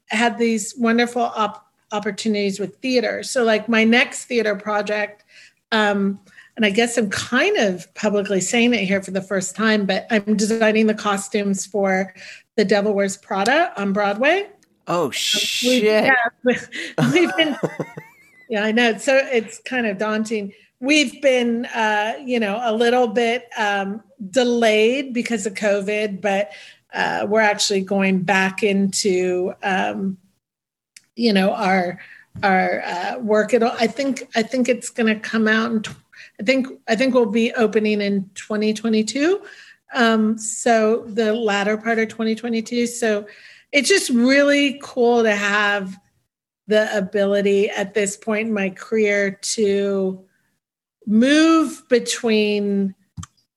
had these wonderful op- opportunities with theater. So, like my next theater project, um, and I guess I'm kind of publicly saying it here for the first time, but I'm designing the costumes for The Devil Wears Prada on Broadway. Oh um, shit! yeah, we've been. yeah, I know. So it's kind of daunting. We've been, uh, you know, a little bit um, delayed because of COVID, but uh, we're actually going back into um, you know our our uh, work. It i think i think it's going to come out and i think i think we'll be opening in 2022 um, so the latter part of 2022 so it's just really cool to have the ability at this point in my career to move between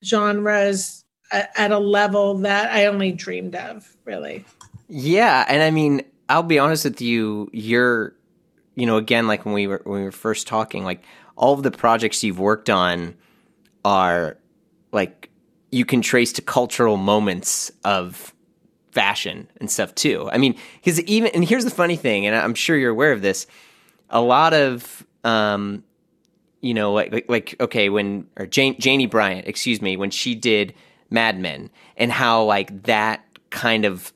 genres at a level that I only dreamed of, really. Yeah, and I mean, I'll be honest with you, you're you know, again like when we were when we were first talking, like all of the projects you've worked on are like you can trace to cultural moments of fashion and stuff too. I mean, because even and here's the funny thing, and I'm sure you're aware of this. A lot of um, you know, like like, like okay, when or Jane, Janie Bryant, excuse me, when she did Mad Men and how like that kind of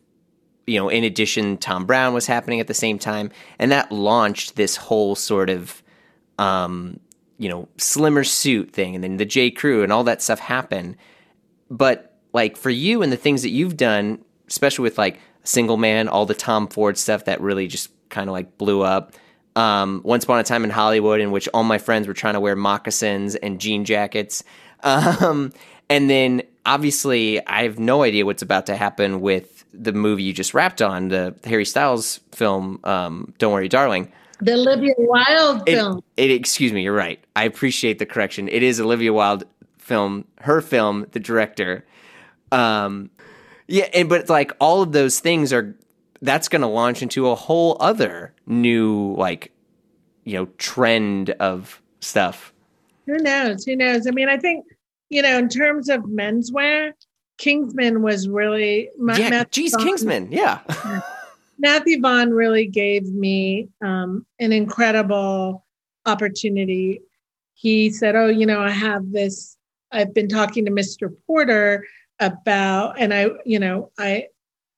you know in addition Thom Browne was happening at the same time and that launched this whole sort of um you know slimmer suit thing and then the J Crew and all that stuff happened but like for you and the things that you've done especially with like single man all the Tom Ford stuff that really just kind of like blew up um, once upon a time in Hollywood, in which all my friends were trying to wear moccasins and jean jackets. Um, and then obviously, I have no idea what's about to happen with the movie you just wrapped on, the Harry Styles film, um, Don't Worry, Darling. The Olivia Wilde it, film. It, excuse me, you're right. I appreciate the correction. It is Olivia Wilde film, her film, the director. Um, yeah, and but like all of those things are that's going to launch into a whole other new like you know trend of stuff. Who knows? Who knows? I mean, I think you know, in terms of menswear, Kingsman was really yeah. Matthew geez, Vaughn, Kingsman, yeah. Matthew Vaughn really gave me um, an incredible opportunity. He said, "Oh, you know, I have this. I've been talking to Mr. Porter about, and I, you know, I.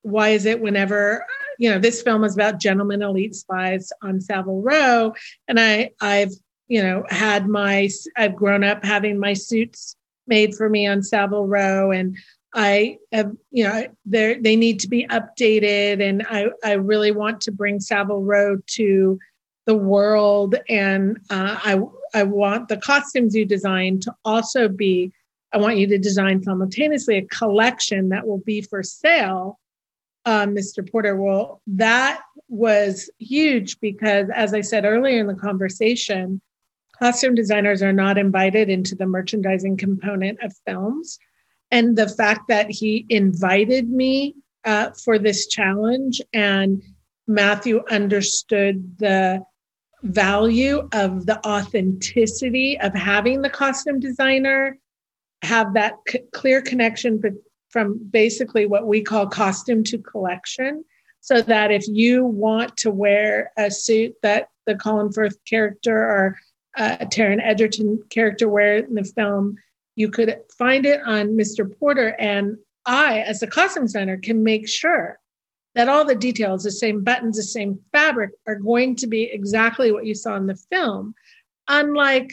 Why is it whenever you know this film is about gentlemen elite spies on Savile Row, and I, I've you know had my I've grown up having my suits made for me on Savile Row, and I have, you know, they they need to be updated, and I I really want to bring Savile Row to the world, and uh, I I want the costumes you design to also be. I want you to design simultaneously a collection that will be for sale, uh, Mr. Porter. Well, that was huge because, as I said earlier in the conversation, costume designers are not invited into the merchandising component of films. And the fact that he invited me uh, for this challenge and Matthew understood the value of the authenticity of having the costume designer have that c- clear connection from basically what we call costume to collection so that if you want to wear a suit that the Colin Firth character or uh, Taron Egerton character wear in the film. You could find it on Mr. Porter, and I, as a costume designer, can make sure that all the details, the same buttons, the same fabric, are going to be exactly what you saw in the film. Unlike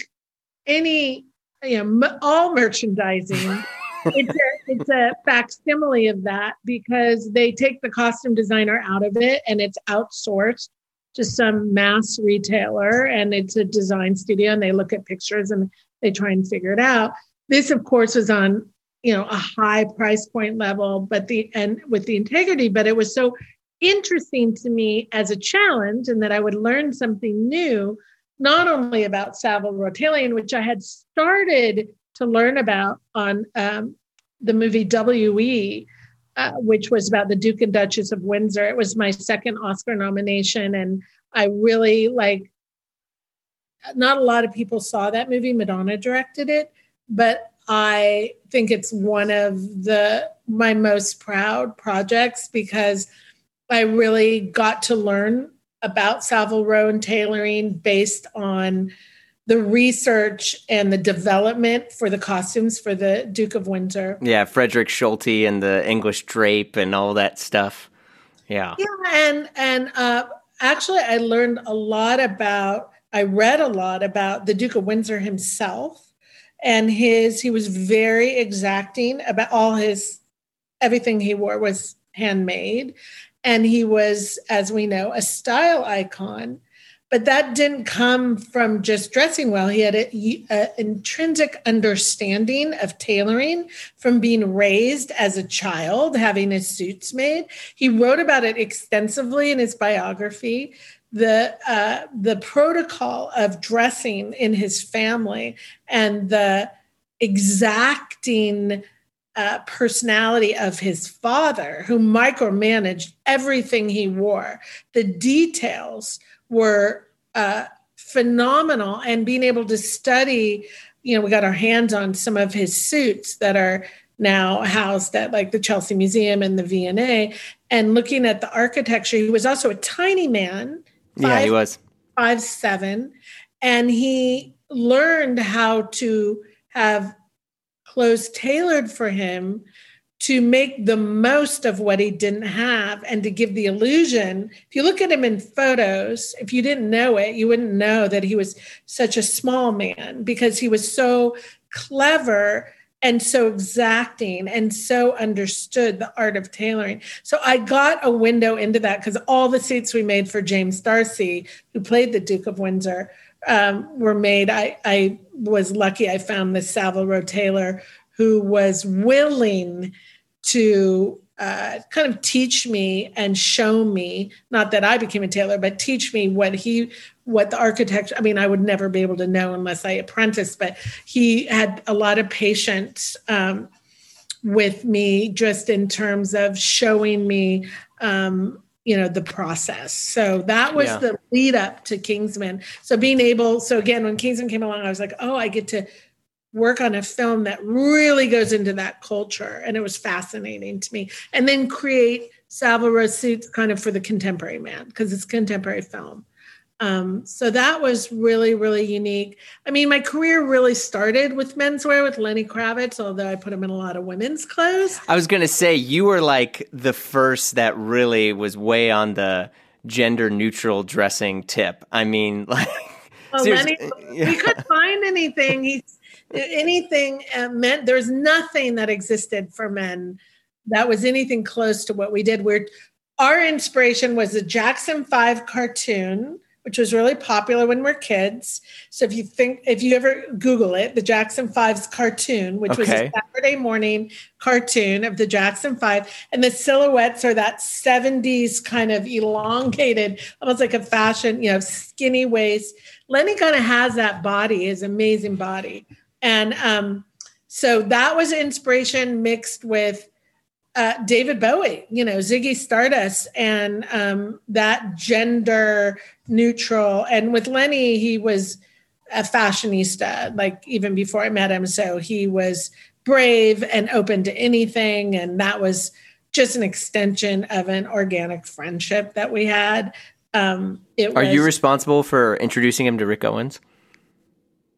any, you know, all merchandising, it's a, it's a facsimile of that because they take the costume designer out of it and it's outsourced to some mass retailer and it's a design studio and they look at pictures and they try and figure it out. This, of course, was on you know a high price point level, but the and with the integrity, but it was so interesting to me as a challenge and that I would learn something new, not only about Savile Row which I had started to learn about on um, the movie W.E., uh, which was about the Duke and Duchess of Windsor. It was my second Oscar nomination, and I really like. Not a lot of people saw that movie. Madonna directed it, but I think it's one of the my most proud projects because I really got to learn about Savile Row and tailoring based on the research and the development for the costumes for the Duke of Windsor. Yeah, Frederick Scholte and the English drape and all that stuff. Yeah. Yeah, and and uh, actually, I learned a lot about. I read a lot about the Duke of Windsor himself, and his. He was very exacting about all his. Everything he wore was handmade, and he was, as we know, a style icon but that didn't come from just dressing well. He had an intrinsic understanding of tailoring from being raised as a child, having his suits made. He wrote about it extensively in his biography. The uh, the protocol of dressing in his family and the exacting uh, personality of his father, who micromanaged everything he wore. The details were uh, phenomenal and being able to study you know we got our hands on some of his suits that are now housed at like the chelsea museum and the V&A and looking at the architecture he was also a tiny man five, yeah he was five seven and he learned how to have clothes tailored for him to make the most of what he didn't have and to give the illusion. If you look at him in photos, if you didn't know it, you wouldn't know that he was such a small man because he was so clever and so exacting and so understood the art of tailoring. So I got a window into that because all the suits we made for James D'Arcy, who played the Duke of Windsor, um, were made. I, I was lucky I found this Savile Row tailor who was willing to uh, kind of teach me and show me not that i became a tailor but teach me what he what the architecture i mean i would never be able to know unless i apprenticed but he had a lot of patience um, with me just in terms of showing me um, you know the process so that was yeah. the lead up to kingsman so being able so again when kingsman came along i was like oh i get to work on a film that really goes into that culture. And it was fascinating to me. And then create Savile Row suits kind of for the contemporary man because it's contemporary film. Um, so that was really, really unique. I mean, my career really started with menswear with Lenny Kravitz, although I put him in a lot of women's clothes. I was going to say, you were like the first that really was way on the gender neutral dressing tip. I mean, like, well, Lenny, yeah. we couldn't find anything. He's anything uh, meant there's nothing that existed for men that was anything close to what we did. We're our inspiration was the Jackson 5 cartoon, which was really popular when we are kids. So if you think, if you ever Google it, the Jackson 5's cartoon, which okay. was a Saturday morning cartoon of the Jackson 5, and the silhouettes are that 70s kind of elongated, almost like a fashion, you know, skinny waist. Lenny kind of has that body, his amazing body. And um, so that was inspiration mixed with uh, David Bowie, you know, Ziggy Stardust, and um, that gender neutral. And with Lenny, he was a fashionista, like even before I met him. So he was brave and open to anything. And that was just an extension of an organic friendship that we had. Um, Are was, you responsible for introducing him to Rick Owens?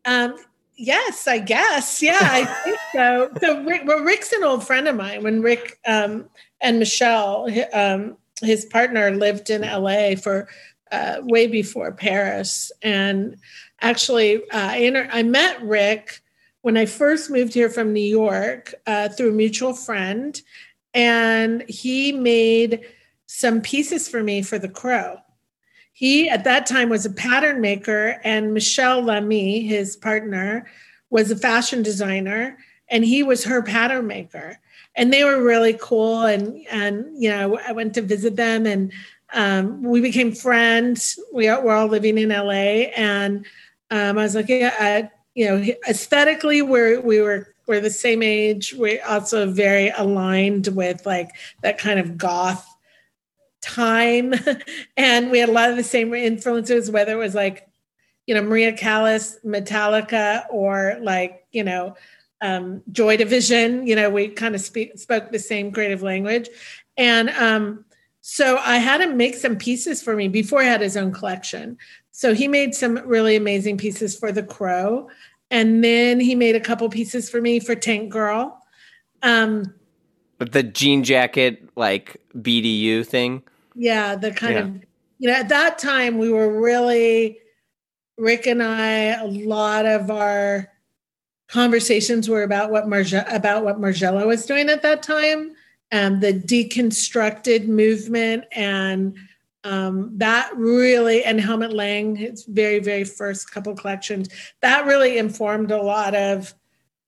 Um, yes, I guess. Yeah, I think so. So Rick, well, Rick's an old friend of mine. When Rick um, and Michèle, um, his partner, lived in LA for uh, way before Paris, and actually, uh, I, inter- I met Rick when I first moved here from New York uh, through a mutual friend, and he made some pieces for me for the Crow. He at that time was a pattern maker, and Michèle Lamy, his partner, was a fashion designer, and he was her pattern maker. And they were really cool. And and you know, I went to visit them, and um, we became friends. We are, we're all living in LA, and um, I was like, yeah, I, you know, aesthetically, we're we were we're the same age. We're also very aligned with like that kind of goth time. And we had a lot of the same influences whether it was like you know maria callas metallica or like you know um, joy division you know we kind of spoke the same creative language. And um, so i had him make some pieces for me before he had his own collection. So he made some really amazing pieces for the crow. And then he made a couple pieces for me for tank girl. Um, the jean jacket like BDU thing. Yeah, the kind yeah. of you know at that time we were really Rick and I a lot of our conversations were about what Marge- about what Margiela was doing at that time and the deconstructed movement and um, that really and Helmut Lang his very very first couple collections that really informed a lot of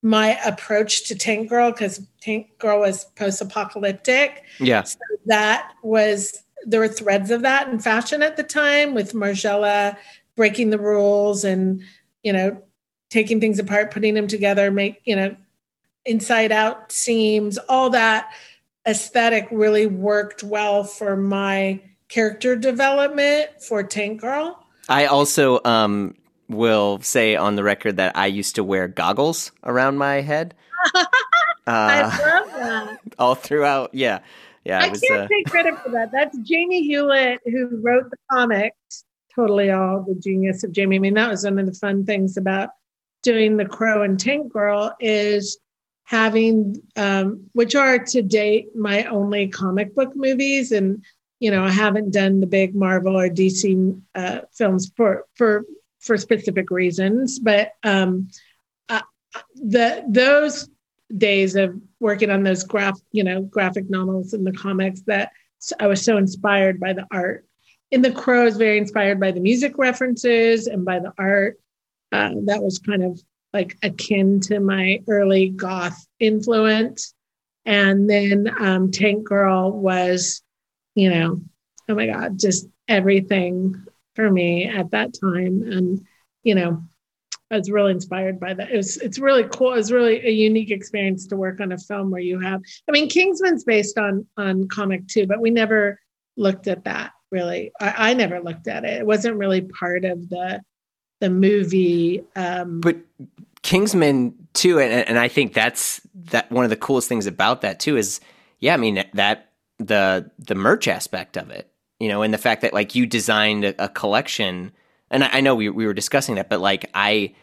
my approach to Tank Girl because Tank Girl was post apocalyptic. Yeah. So that was, there were threads of that in fashion at the time with Margiela breaking the rules and, you know, taking things apart, putting them together, make, you know, inside out seams, all that aesthetic really worked well for my character development for Tank Girl. I also um, will say on the record that I used to wear goggles around my head. uh, I love that. All throughout, yeah, yeah. I was, can't uh, take credit for that. That's Jamie Hewlett who wrote the comics. Totally all the genius of Jamie. I mean, that was one of the fun things about doing the Crow and Tank Girl is having, um, which are to date my only comic book movies, and you know, I haven't done the big Marvel or DC uh, films for for for specific reasons. But um, uh, the those days of working on those graph, you know, graphic novels and the comics that I was so inspired by the art. In the Crow, I was very inspired by the music references and by the art. Uh, that was kind of like akin to my early goth influence. And then um, Tank Girl was, you know, oh my God, just everything for me at that time. And, you know, I was really inspired by that. It was, it's really cool. It's really a unique experience to work on a film where you have, I mean, Kingsman's based on, on comic too, but we never looked at that really. I, I never looked at it. It wasn't really part of the, the movie. Um, but Kingsman too. And, and I think that's that one of the coolest things about that too is, yeah, I mean, that the, the merch aspect of it you know, and the fact that like you designed a, a collection, and I, I, know we we were discussing that, but like I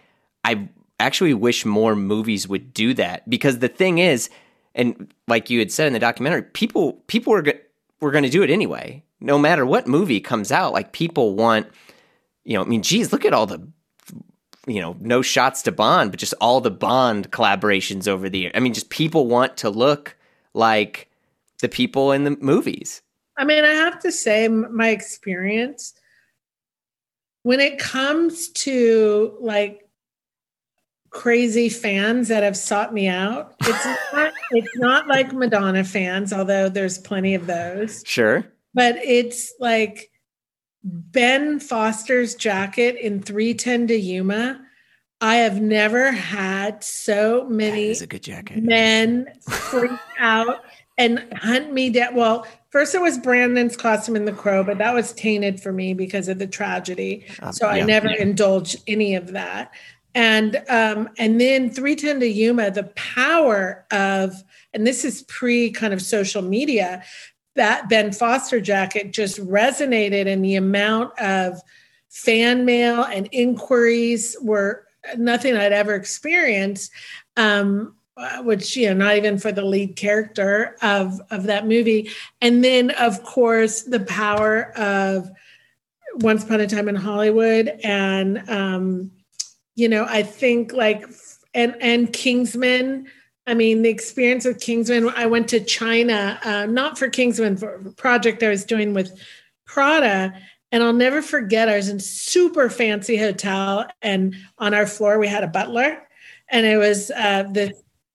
I actually wish more movies would do that because the thing is, and like you had said in the documentary, people people were go- were going to do it anyway, no matter what movie comes out. Like people want, you know, I mean, geez, look at all the you know, no shots to Bond, but just all the Bond collaborations over the year. I mean, just people want to look like the people in the movies. I mean, I have to say, my experience when it comes to like crazy fans that have sought me out, it's not, it's not like Madonna fans, although there's plenty of those. Sure. But it's like Ben Foster's jacket in 310 to Yuma. I have never had so many a good jacket. men freak out and hunt me down. Well, first it was Brandon's costume in The Crow, but that was tainted for me because of the tragedy. Um, so I never yeah. indulged any of that. And um, and then 310 to Yuma, the power of, and this is pre kind of social media, that Ben Foster jacket just resonated and the amount of fan mail and inquiries were nothing I'd ever experienced. Um, which you know not even for the lead character of of that movie. And then of course the power of once upon a time in hollywood and um you know i think like and and kingsman. I mean the experience of kingsman i went to china uh, not for kingsman for project i was doing with prada. And I'll never forget, I was in super fancy hotel, and on our floor we had a butler, and it was uh, the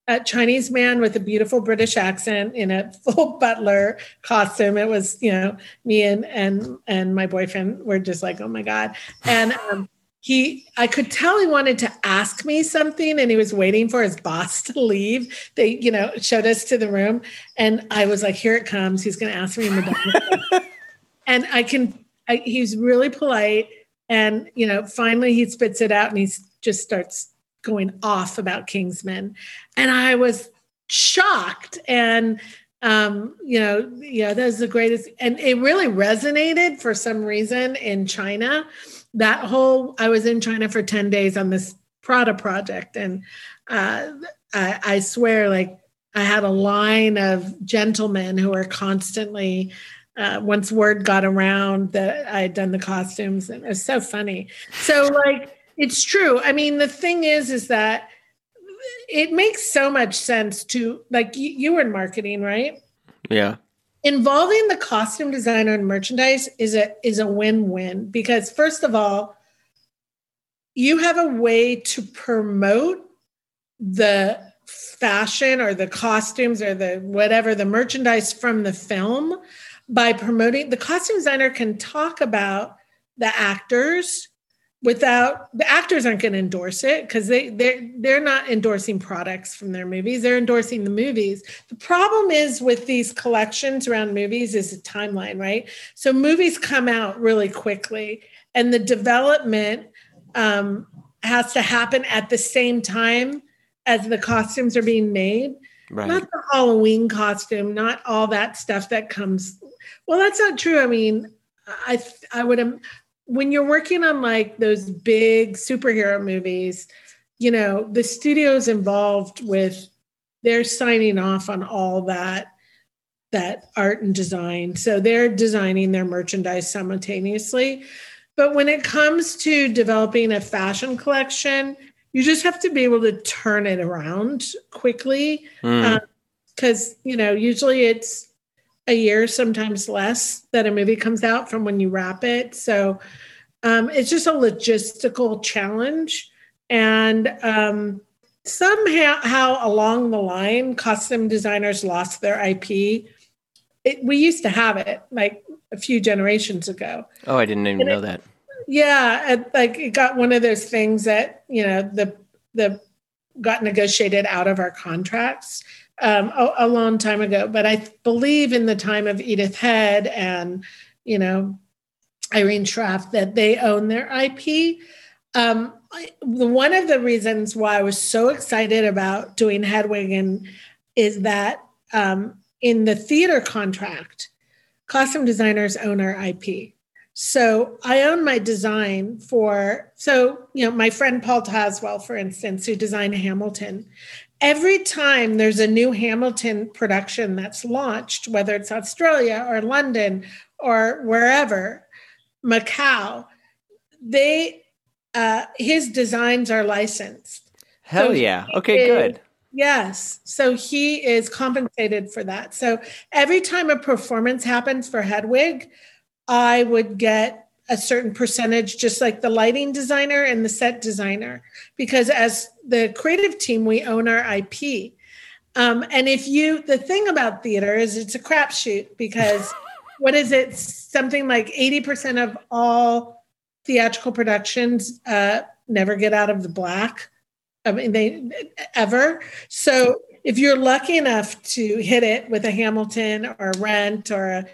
a Chinese man with a beautiful British accent in a full butler costume. It was, you know, me and and and my boyfriend were just like, oh my god. And um, he, I could tell he wanted to ask me something, and he was waiting for his boss to leave. They, you know, showed us to the room, and I was like, here it comes. He's going to ask me and I can. I, he's really polite, and you know, finally he spits it out, and he just starts going off about Kingsman. And I was shocked. And, um, you know, yeah, that was the greatest. And it really resonated for some reason in China. That whole, I was in China for 10 days on this Prada project. And uh, I, I swear, like, I had a line of gentlemen who were constantly uh, once word got around that I had done the costumes, and it was so funny. So, like, it's true. I mean, the thing is, is that it makes so much sense to like you, you were in marketing, right? Yeah. Involving the costume designer and merchandise is a is a win-win because first of all, you have a way to promote the fashion or the costumes or the whatever the merchandise from the film by promoting the costume designer can talk about the actors without the actors aren't going to endorse it because they they're they're not endorsing products from their movies they're endorsing the movies. The problem is with these collections around movies is a timeline right? So movies come out really quickly and the development um, has to happen at the same time as the costumes are being made. Right. not the halloween costume not all that stuff that comes well that's not true. I mean I I would when you're working on like those big superhero movies, you know, the studio's involved with they're signing off on all that that art and design. So they're designing their merchandise simultaneously. But when it comes to developing a fashion collection, you just have to be able to turn it around quickly. Because, mm. um, you know, usually it's a year, sometimes less, that a movie comes out from when you wrap it. So um, it's just a logistical challenge. And um, somehow along the line, costume designers lost their IP. It, we used to have it like a few generations ago. Oh, I didn't even and know it, that. Yeah, it, like it got one of those things that you know the the got negotiated out of our contracts um, a, a, long time ago. But I believe in the time of Edith Head and, you know, Irene Sharaff that they own their IP. Um, one of the reasons why I was so excited about doing Hedwig is that um, in the theater contract, costume designers own our IP. So I own my design for, so, you know, my friend Paul Tazewell, for instance, who designed Hamilton, every time there's a new Hamilton production that's launched, whether it's Australia or London or wherever, Macau, they uh, his designs are licensed. Hell so yeah! Okay, is, good. Yes, so he is compensated for that. So every time a performance happens for Hedwig, I would get a certain percentage, just like the lighting designer and the set designer, because as the creative team, we own our IP. Um, and if you, the thing about theater is it's a crapshoot because what is it? Something like 80% of all theatrical productions uh, never get out of the black. I mean, they ever. So if you're lucky enough to hit it with a Hamilton or a Rent or a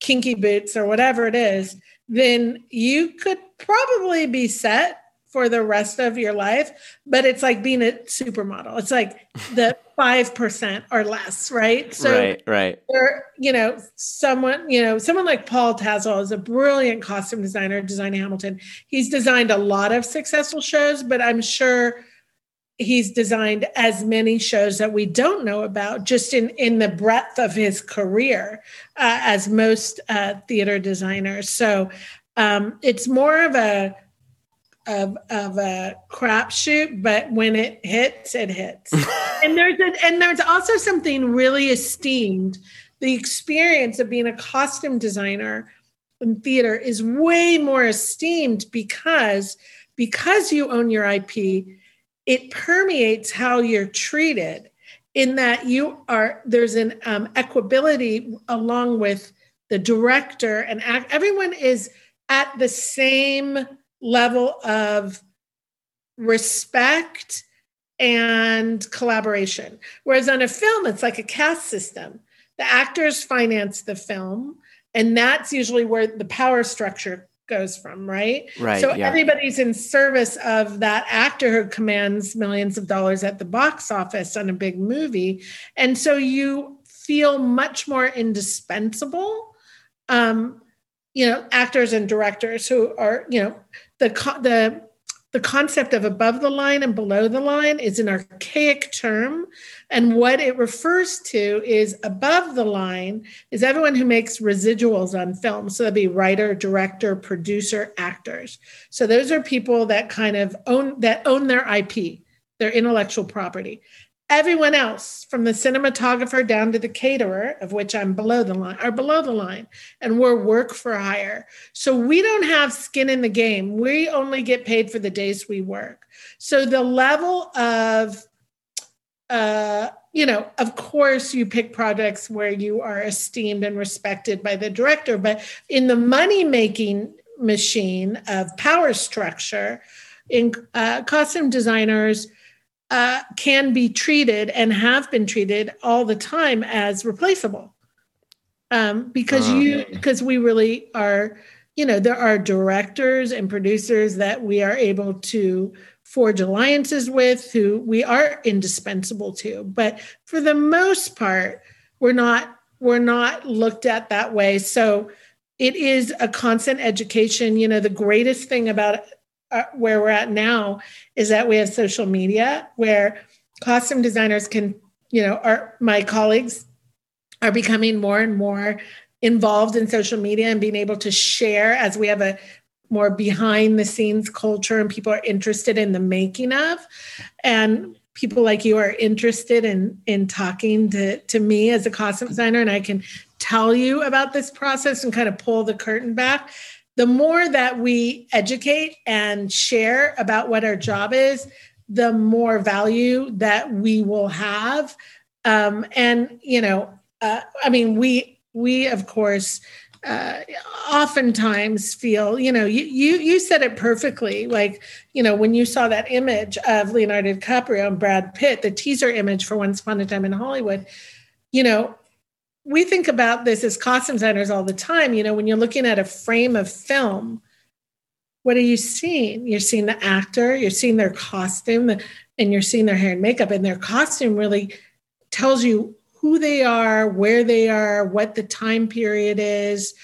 Kinky Boots or whatever it is, then you could probably be set for the rest of your life, but it's like being a supermodel. It's like the 5% or less, right? So right, right. Or, you know, someone, you know, someone like Paul Tazewell is a brilliant costume designer, designing Hamilton. He's designed a lot of successful shows, but I'm sure he's designed as many shows that we don't know about just in in the breadth of his career uh, as most uh, theater designers so um, it's more of a of, of a crapshoot, but when it hits, it hits. and there's a, and there's also something really esteemed. The experience of being a costume designer in theater is way more esteemed because because you own your IP, it permeates how you're treated. In that you are there's an um, equability along with the director and everyone is at the same level of respect and collaboration. Whereas on a film, it's like a caste system. The actors finance the film, and that's usually where the power structure goes from, right? Right. So yeah. everybody's in service of that actor who commands millions of dollars at the box office on a big movie. And so you feel much more indispensable. Um, you know, actors and directors who are, you know, the the the concept of above the line and below the line is an archaic term. And what it refers to is above the line is everyone who makes residuals on film. So that'd be writer director producer actors. So those are people that kind of own that own their ip their intellectual property Everyone else, from the cinematographer down to the caterer, of which I'm below the line, are below the line, and we're work for hire. So we don't have skin in the game. We only get paid for the days we work. So the level of, uh, you know, of course, you pick projects where you are esteemed and respected by the director, but in the money making machine of power structure, in uh, costume designers uh, can be treated and have been treated all the time as replaceable. Um, because uh, you because we really are you know there are directors and producers that we are able to forge alliances with who we are indispensable to. But for the most part we're not we're not looked at that way. So it is a constant education. You know the greatest thing about uh, where we're at now is that we have social media where costume designers can, you know, our my colleagues are becoming more and more involved in social media and being able to share as we have a more behind the scenes culture and people are interested in the making of. And people like you are interested in in talking to to me as a costume designer and I can tell you about this process and kind of pull the curtain back the more that we educate and share about what our job is, the more value that we will have. Um, and you know, uh, I mean, we we of course uh, oftentimes feel, you know, you, you you said it perfectly. Like, you know, when you saw that image of Leonardo DiCaprio and Brad Pitt, the teaser image for Once Upon a Time in Hollywood, you know, we think about this as costume designers all the time. You know, when you're looking at a frame of film, what are you seeing? You're seeing the actor, you're seeing their costume, and you're seeing their hair and makeup. And their costume really tells you who they are, where they are, what the time period is,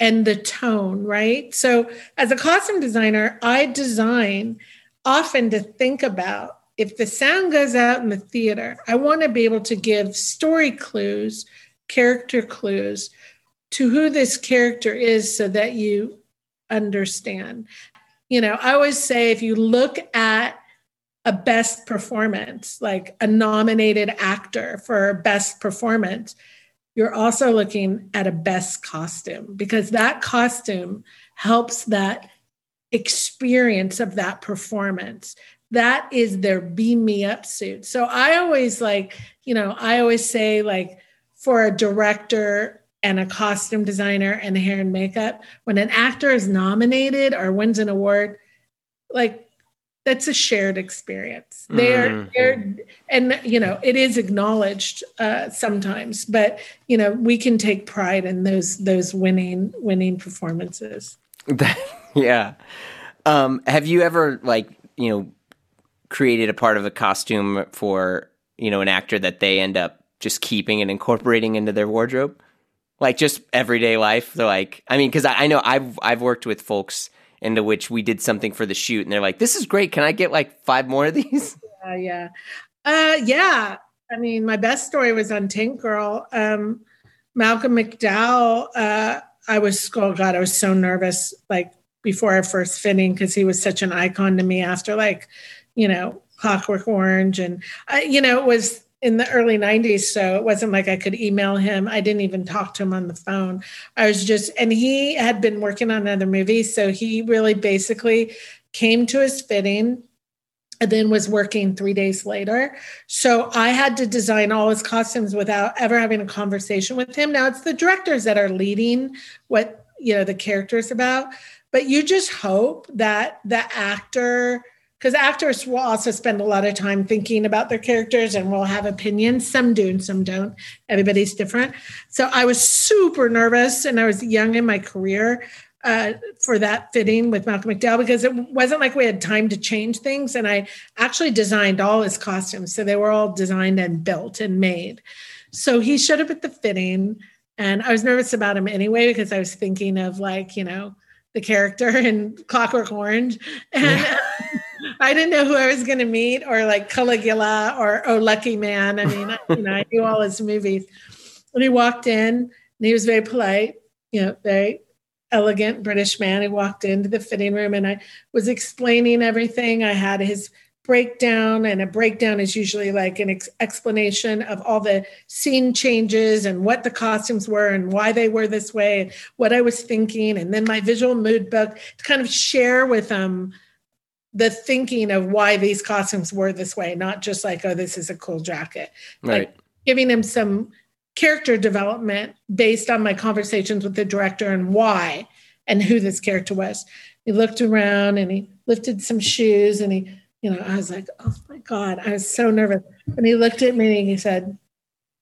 and the tone, right? So, as a costume designer, I design often to think about if the sound goes out in the theater, I want to be able to give story clues character clues to who this character is so that you understand. You know, I always say if you look at a best performance, like a nominated actor for best performance, you're also looking at a best costume because that costume helps that experience of that performance. That is their beam me up suit. So I always like, you know, I always say, like, for a director and a costume designer and a hair and makeup, when an actor is nominated or wins an award, like that's a shared experience. They're, mm-hmm. they're and you know, it is acknowledged uh, sometimes, but you know, we can take pride in those those winning winning performances. yeah. Um, have you ever like you know created a part of a costume for you know an actor that they end up just keeping and incorporating into their wardrobe? Like just everyday life. They're like, I mean, because I, I know I've I've worked with folks into which we did something for the shoot, and they're like, "This is great. Can I get like five more of these?" Yeah, yeah, uh, yeah. I mean, my best story was on Tank Girl. Um, Malcolm McDowell. Uh, I was oh god, I was so nervous like before our first fitting because he was such an icon to me. After like, you know, Clockwork Orange, and I, you know, it was in the early 90s so it wasn't like i could email him. I didn't even talk to him on the phone. I was just and he had been working on another movie so he really basically came to his fitting and then was working three days later. So i had to design all his costumes without ever having a conversation with him. Now it's the directors that are leading what you know the characters about but you just hope that the actor because actors will also spend a lot of time thinking about their characters and will have opinions. Some do and some don't. Everybody's different. So I was super nervous and I was young in my career uh, for that fitting with Malcolm McDowell because it wasn't like we had time to change things. And I actually designed all his costumes. So they were all designed and built and made. So he showed up at the fitting and I was nervous about him anyway because I was thinking of like, you know, the character in Clockwork Orange. And I didn't know who I was going to meet, or like Caligula, or Oh Lucky Man. I mean, you know, I knew all his movies. And he walked in, and he was very polite, you know, very elegant British man. He walked into the fitting room, and I was explaining everything. I had his breakdown, and a breakdown is usually like an ex- explanation of all the scene changes and what the costumes were and why they were this way, and what I was thinking, and then my visual mood book to kind of share with them the thinking of why these costumes were this way, not just like, oh, this is a cool jacket. Right. Like giving him some character development based on my conversations with the director and why and who this character was. He looked around and he lifted some shoes and he, you know, I was like, oh my God, I was so nervous. And he looked at me and he said,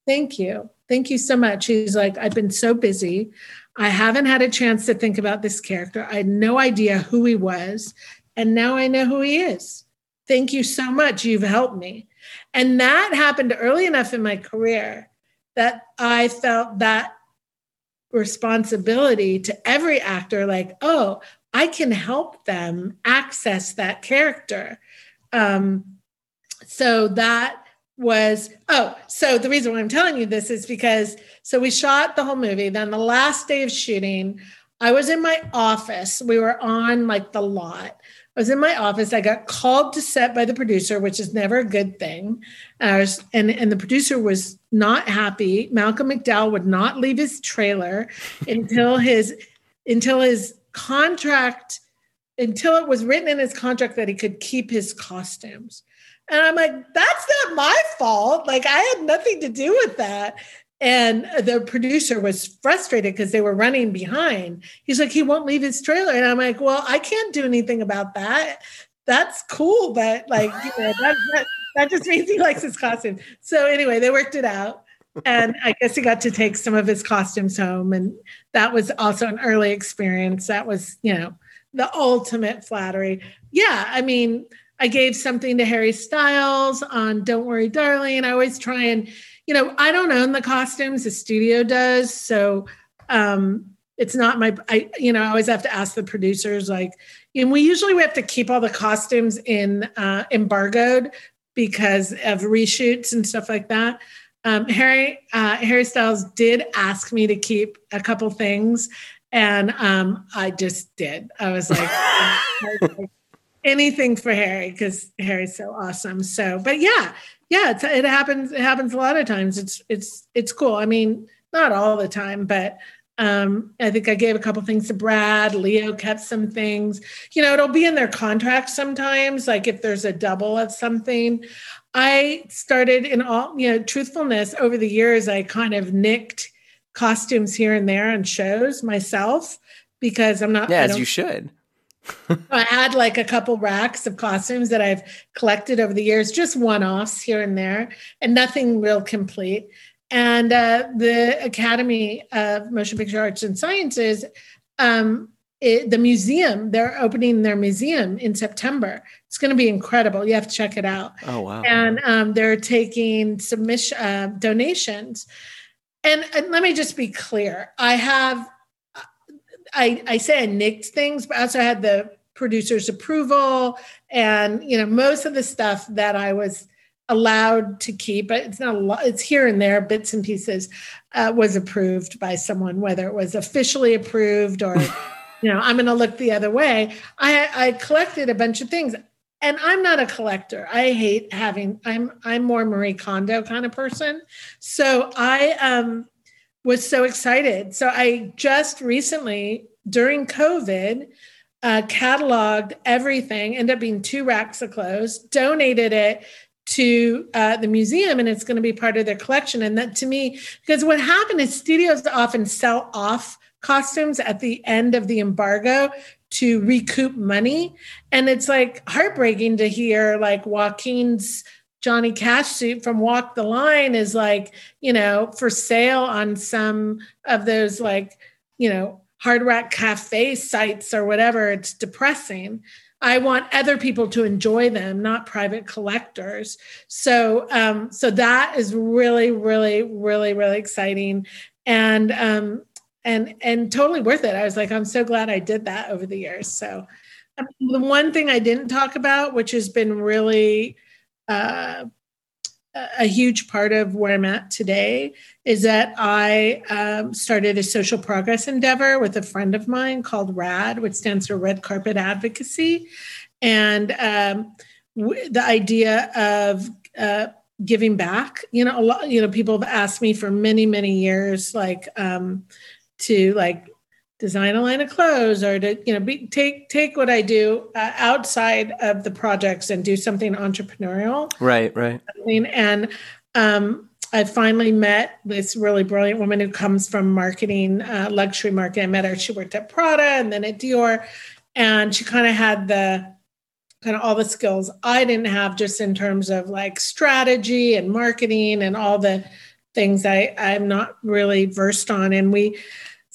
Thank you. Thank you so much. He's like, I've been so busy. I haven't had a chance to think about this character. I had no idea who he was. And now I know who he is. Thank you so much. You've helped me. And that happened early enough in my career that I felt that responsibility to every actor like, oh, I can help them access that character. Um, so that was oh so the reason why i'm telling you this is because so we shot the whole movie then the last day of shooting i was in my office we were on like the lot I was in my office. I got called to set by the producer, which is never a good thing. Was, and, and the producer was not happy. Malcolm McDowell would not leave his trailer until his until his contract until it was written in his contract that he could keep his costumes. And I'm like, that's not my fault. Like I had nothing to do with that. And the producer was frustrated because they were running behind. He's like, he won't leave his trailer. And I'm like, well, I can't do anything about that. That's cool, but like, you know, that, that, that just means he likes his costume. So anyway, they worked it out. and I guess he got to take some of his costumes home. And that was also an early experience. That was, you know, the ultimate flattery. Yeah. I mean, I gave something to Harry Styles on Don't Worry, Darling. I always try and, you know, I don't own the costumes, the studio does. So um, it's not my, I, you know, I always have to ask the producers, like, and we usually we have to keep all the costumes in uh, embargoed because of reshoots and stuff like that. Um, Harry uh, Harry Styles did ask me to keep a couple things, and um, I just did. I was like, I was like anything for Harry because Harry's so awesome. So, but yeah, yeah, it happens. It happens a lot of times. It's it's it's cool. I mean, not all the time, but um, I think I gave a couple things to Brad. Leo kept some things. You know, it'll be in their contract sometimes. Like if there's a double of something, I started in all you know truthfulness over the years. I kind of nicked costumes here and there on shows myself because I'm not. Yeah, as you should. I had like a couple racks of costumes that I've collected over the years, just one offs here and there, and nothing real complete. And uh, the Academy of Motion Picture Arts and Sciences um, it, the museum, they're opening their museum in September. It's going to be incredible. You have to check it out. Oh, wow. And um, they're taking submission uh, donations. And, and let me just be clear I have, I, I say I nicked things, but I also had the producer's approval and, you know, most of the stuff that I was allowed to keep but it's not a lot it's here and there bits and pieces uh, was approved by someone whether it was officially approved or you know i'm going to look the other way. I i collected a bunch of things and i'm not a collector. I hate having i'm i'm more marie kondo kind of person. So i um was so excited so i just recently during covid uh, cataloged everything ended up being two racks of clothes donated it to uh, the museum and it's going to be part of their collection. And that to me, because what happened is studios often sell off costumes at the end of the embargo to recoup money. And it's like heartbreaking to hear like Joaquin's Johnny Cash suit from Walk the Line is like, you know, for sale on some of those like, you know, hard rock cafe sites or whatever. It's depressing. I want other people to enjoy them, not private collectors. So, um, so that is really, really, really, really exciting, and um, and and totally worth it. I was like, I'm so glad I did that over the years. So, um, the one thing I didn't talk about, which has been really uh, a huge part of where I'm at today is that I um, started a social progress endeavor with a friend of mine called RAD, which stands for Red Carpet Advocacy. And um, w- the idea of uh, giving back, you know, a lot, you know, people have asked me for many, many years, like, um, to like design a line of clothes or to you know be, take take what i do uh, outside of the projects and do something entrepreneurial. Right right. And um, i finally met this really brilliant woman who comes from marketing uh, luxury market. I met her. She worked at prada and then at dior. And she kind of had the kind of all the skills i didn't have just in terms of like strategy and marketing and all the things i i'm not really versed on. And we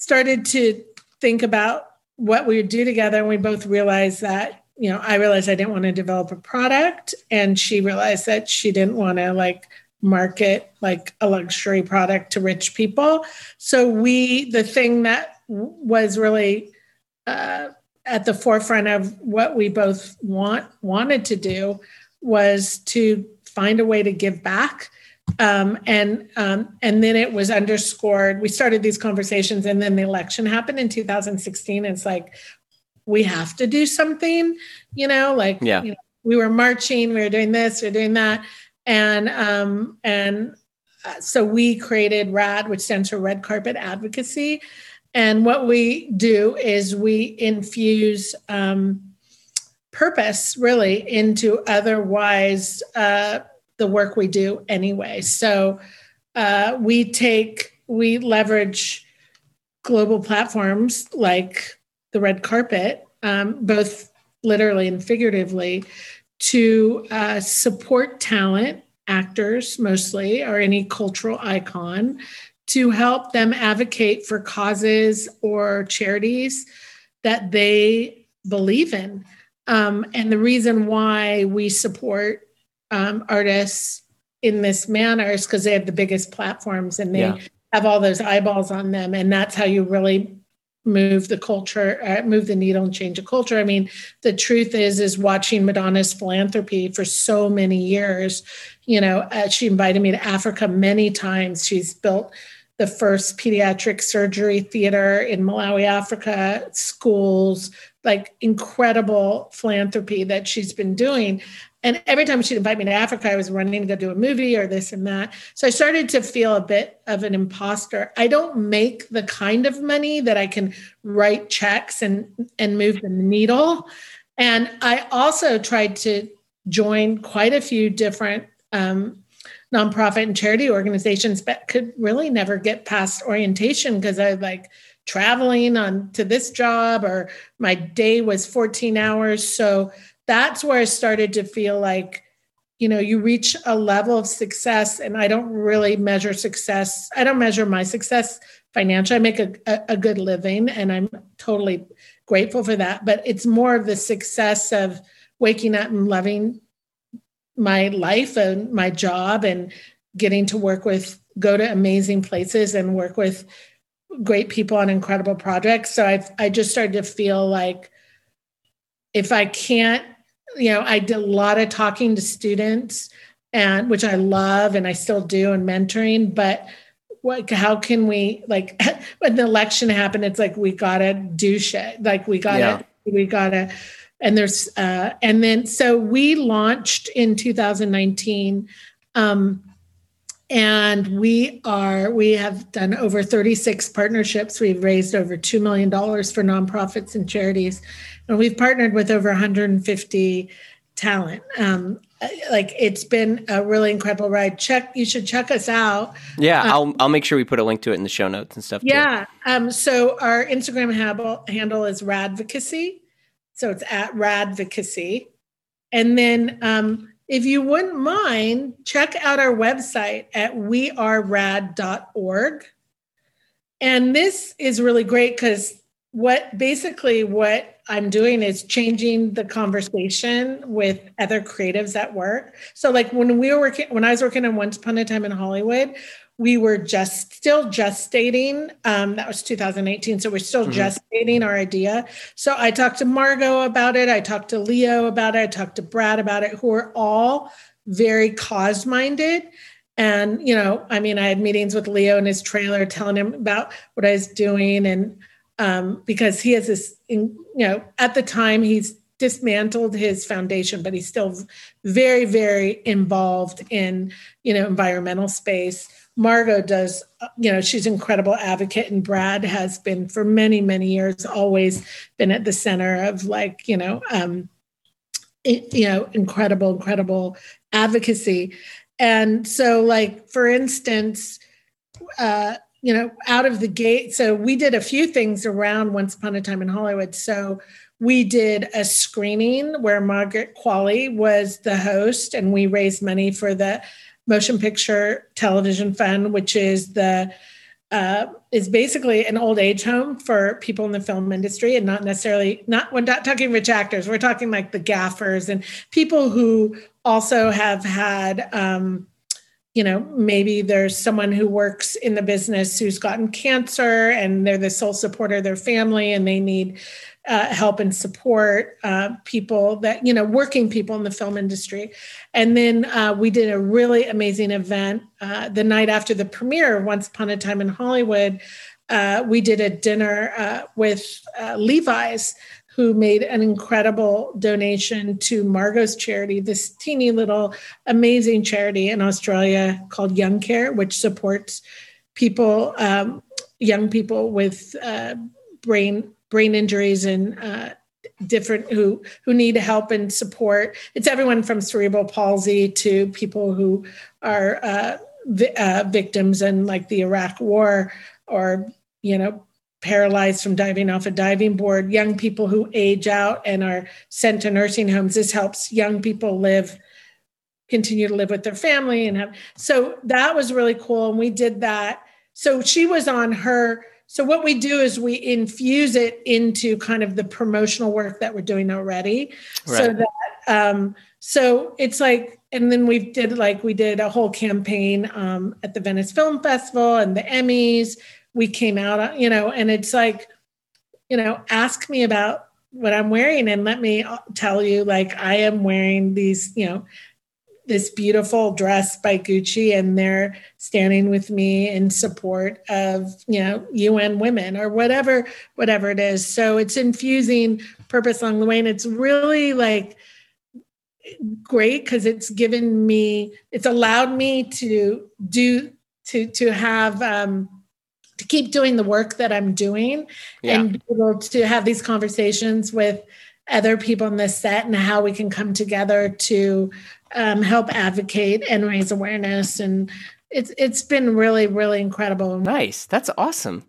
started to think about what we would do together and we both realized that you know i realized i didn't want to develop a product and she realized that she didn't want to like market like a luxury product to rich people. So we the thing that was really uh, at the forefront of what we both want wanted to do was to find a way to give back um, and um, and then it was underscored. We started these conversations, and then the election happened in 2016. it's like we have to do something, you know, like yeah. You know, we were marching, we were doing this, we are doing that, and um, and uh, so we created RAD, which stands for Red Carpet Advocacy. And what we do is we infuse um, purpose really into otherwise uh, the work we do anyway. So uh, we take, we leverage global platforms like the red carpet, um, both literally and figuratively, to uh, support talent, actors mostly, or any cultural icon, to help them advocate for causes or charities that they believe in. Um, and the reason why we support um, artists in this manner is because they have the biggest platforms and they yeah. have all those eyeballs on them. And that's how you really move the culture uh, move the needle and change a culture. I mean the truth is is watching madonna's philanthropy for so many years you know uh, she invited me to africa many times. She's built the first pediatric surgery theater in malawi africa schools like incredible philanthropy that she's been doing and every time she'd invite me to Africa, I was running to go do a movie or this and that. So I started to feel a bit of an imposter. I don't make the kind of money that I can write checks and and move the needle. And I also tried to join quite a few different um, nonprofit and charity organizations, but could really never get past orientation because I like traveling on to this job or my day was 14 hours. So that's where I started to feel like, you know, you reach a level of success, and I don't really measure success. I don't measure my success financially. I make a, a, a good living, and I'm totally grateful for that. But it's more of the success of waking up and loving my life and my job and getting to work with, go to amazing places and work with great people on incredible projects. So I I just started to feel like if I can't, you know, I did a lot of talking to students and which I love and I still do and mentoring, but what how can we like when the election happened, it's like we gotta do shit. Like we gotta yeah. we gotta and there's uh and then so we launched in 2019 um and we are we have done over 36 partnerships. We've raised over $2 million for nonprofits and charities. And we've partnered with over 150 talent. Um, like it's been a really incredible ride. Check you should check us out. Yeah um, i'll i'll make sure we put a link to it in the show notes and stuff yeah um, so our instagram handle, handle is radvocacy. So it's at radvocacy. And then um, if you wouldn't mind, check out our website at wearerad.org. And this is really great because what basically what I'm doing is changing the conversation with other creatives at work. So like when we were working when I was working on Once Upon a Time in Hollywood, we were just still gestating. Um, that was 2018. So we're still mm-hmm. gestating our idea. So I talked to Margot about it. I talked to Leo about it. I talked to Brad about it, who are all very cause minded. And, you know, I mean, I had meetings with Leo in his trailer telling him about what I was doing. And um, because he has this, you know, at the time he's dismantled his foundation, but he's still very, very involved in, you know, environmental space Margot does, you know, she's an incredible advocate, and Brad has been for many, many years always been at the center of like, you know, um, you know, incredible, incredible advocacy. And so, like, for instance, uh, you know, out of the gate, so we did a few things around Once Upon a Time in Hollywood. So we did a screening where Margaret Qualley was the host, and we raised money for the Motion Picture Television Fund, which is the uh, is basically an old age home for people in the film industry and not necessarily not we're not talking rich actors we're talking like the gaffers and people who also have had um, you know maybe there's someone who works in the business who's gotten cancer and they're the sole supporter of their family and they need uh, help and support uh, people that you know working people in the film industry. And then uh, we did a really amazing event uh, the night after the premiere of once upon a time in hollywood. Uh, we did a dinner with levi's who made an incredible donation to margot's charity this teeny little amazing charity in australia called young care which supports people um, young people with brain brain injuries and uh, different who who need help and support. It's everyone from cerebral palsy to people who are uh, vi- uh, victims in like the Iraq War or you know paralyzed from diving off a diving board. Young people who age out and are sent to nursing homes. This helps young people live continue to live with their family and have so that was really cool and we did that so she was on her so what we do is we infuse it into kind of the promotional work that we're doing already. Right. So that um, so it's like and then we did like we did a whole campaign um, at the Venice Film Festival and the Emmys. We came out, you know, and it's like, you know, ask me about what I'm wearing and let me tell you, like, I am wearing these, you know, this beautiful dress by Gucci and they're standing with me in support of, you know, UN women or whatever, whatever it is. So it's infusing purpose along the way. And it's really like great because it's given me, it's allowed me to do, to, to have, um, to keep doing the work that I'm doing yeah. and be able to have these conversations with other people in this set and how we can come together to um, help advocate and raise awareness. And it's it's been really really incredible. Nice, that's awesome.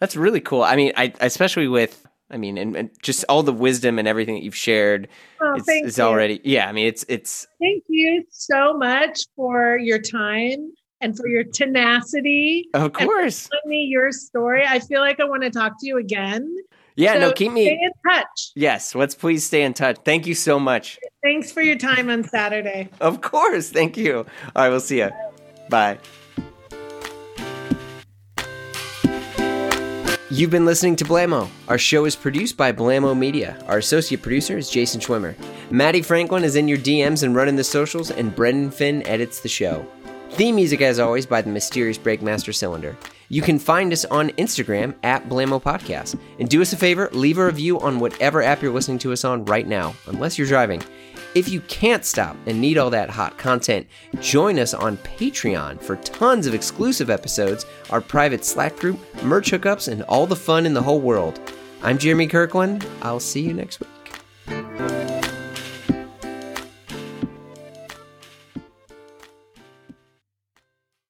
That's really cool. I mean, I especially with I mean, and, and, just all the wisdom and everything that you've shared oh, it's, it's already, yeah. I mean, it's, it's. Thank you so much for your time and for your tenacity. Of course. telling me your story. I feel like I want to talk to you again. Yeah, So no, keep me. In touch. Yes, let's please stay in touch. Thank you so much. Thanks for your time on Saturday. Of course. Thank you. All right, we'll see you. Bye. You've been listening to Blamo. Our show is produced by Blamo Media. Our associate producer is Jason Schwimmer. Maddie Franklin is in your DMs and running the socials, and Brendan Finn edits the show. Theme music, as always, by the mysterious Breakmaster Cylinder. You can find us on Instagram at Blamo Podcast. And do us a favor, leave a review on whatever app you're listening to us on right now, unless you're driving. If you can't stop and need all that hot content, join us on Patreon for tons of exclusive episodes, our private Slack group, merch hookups, and all the fun in the whole world. I'm Jeremy Kirkland. I'll see you next week.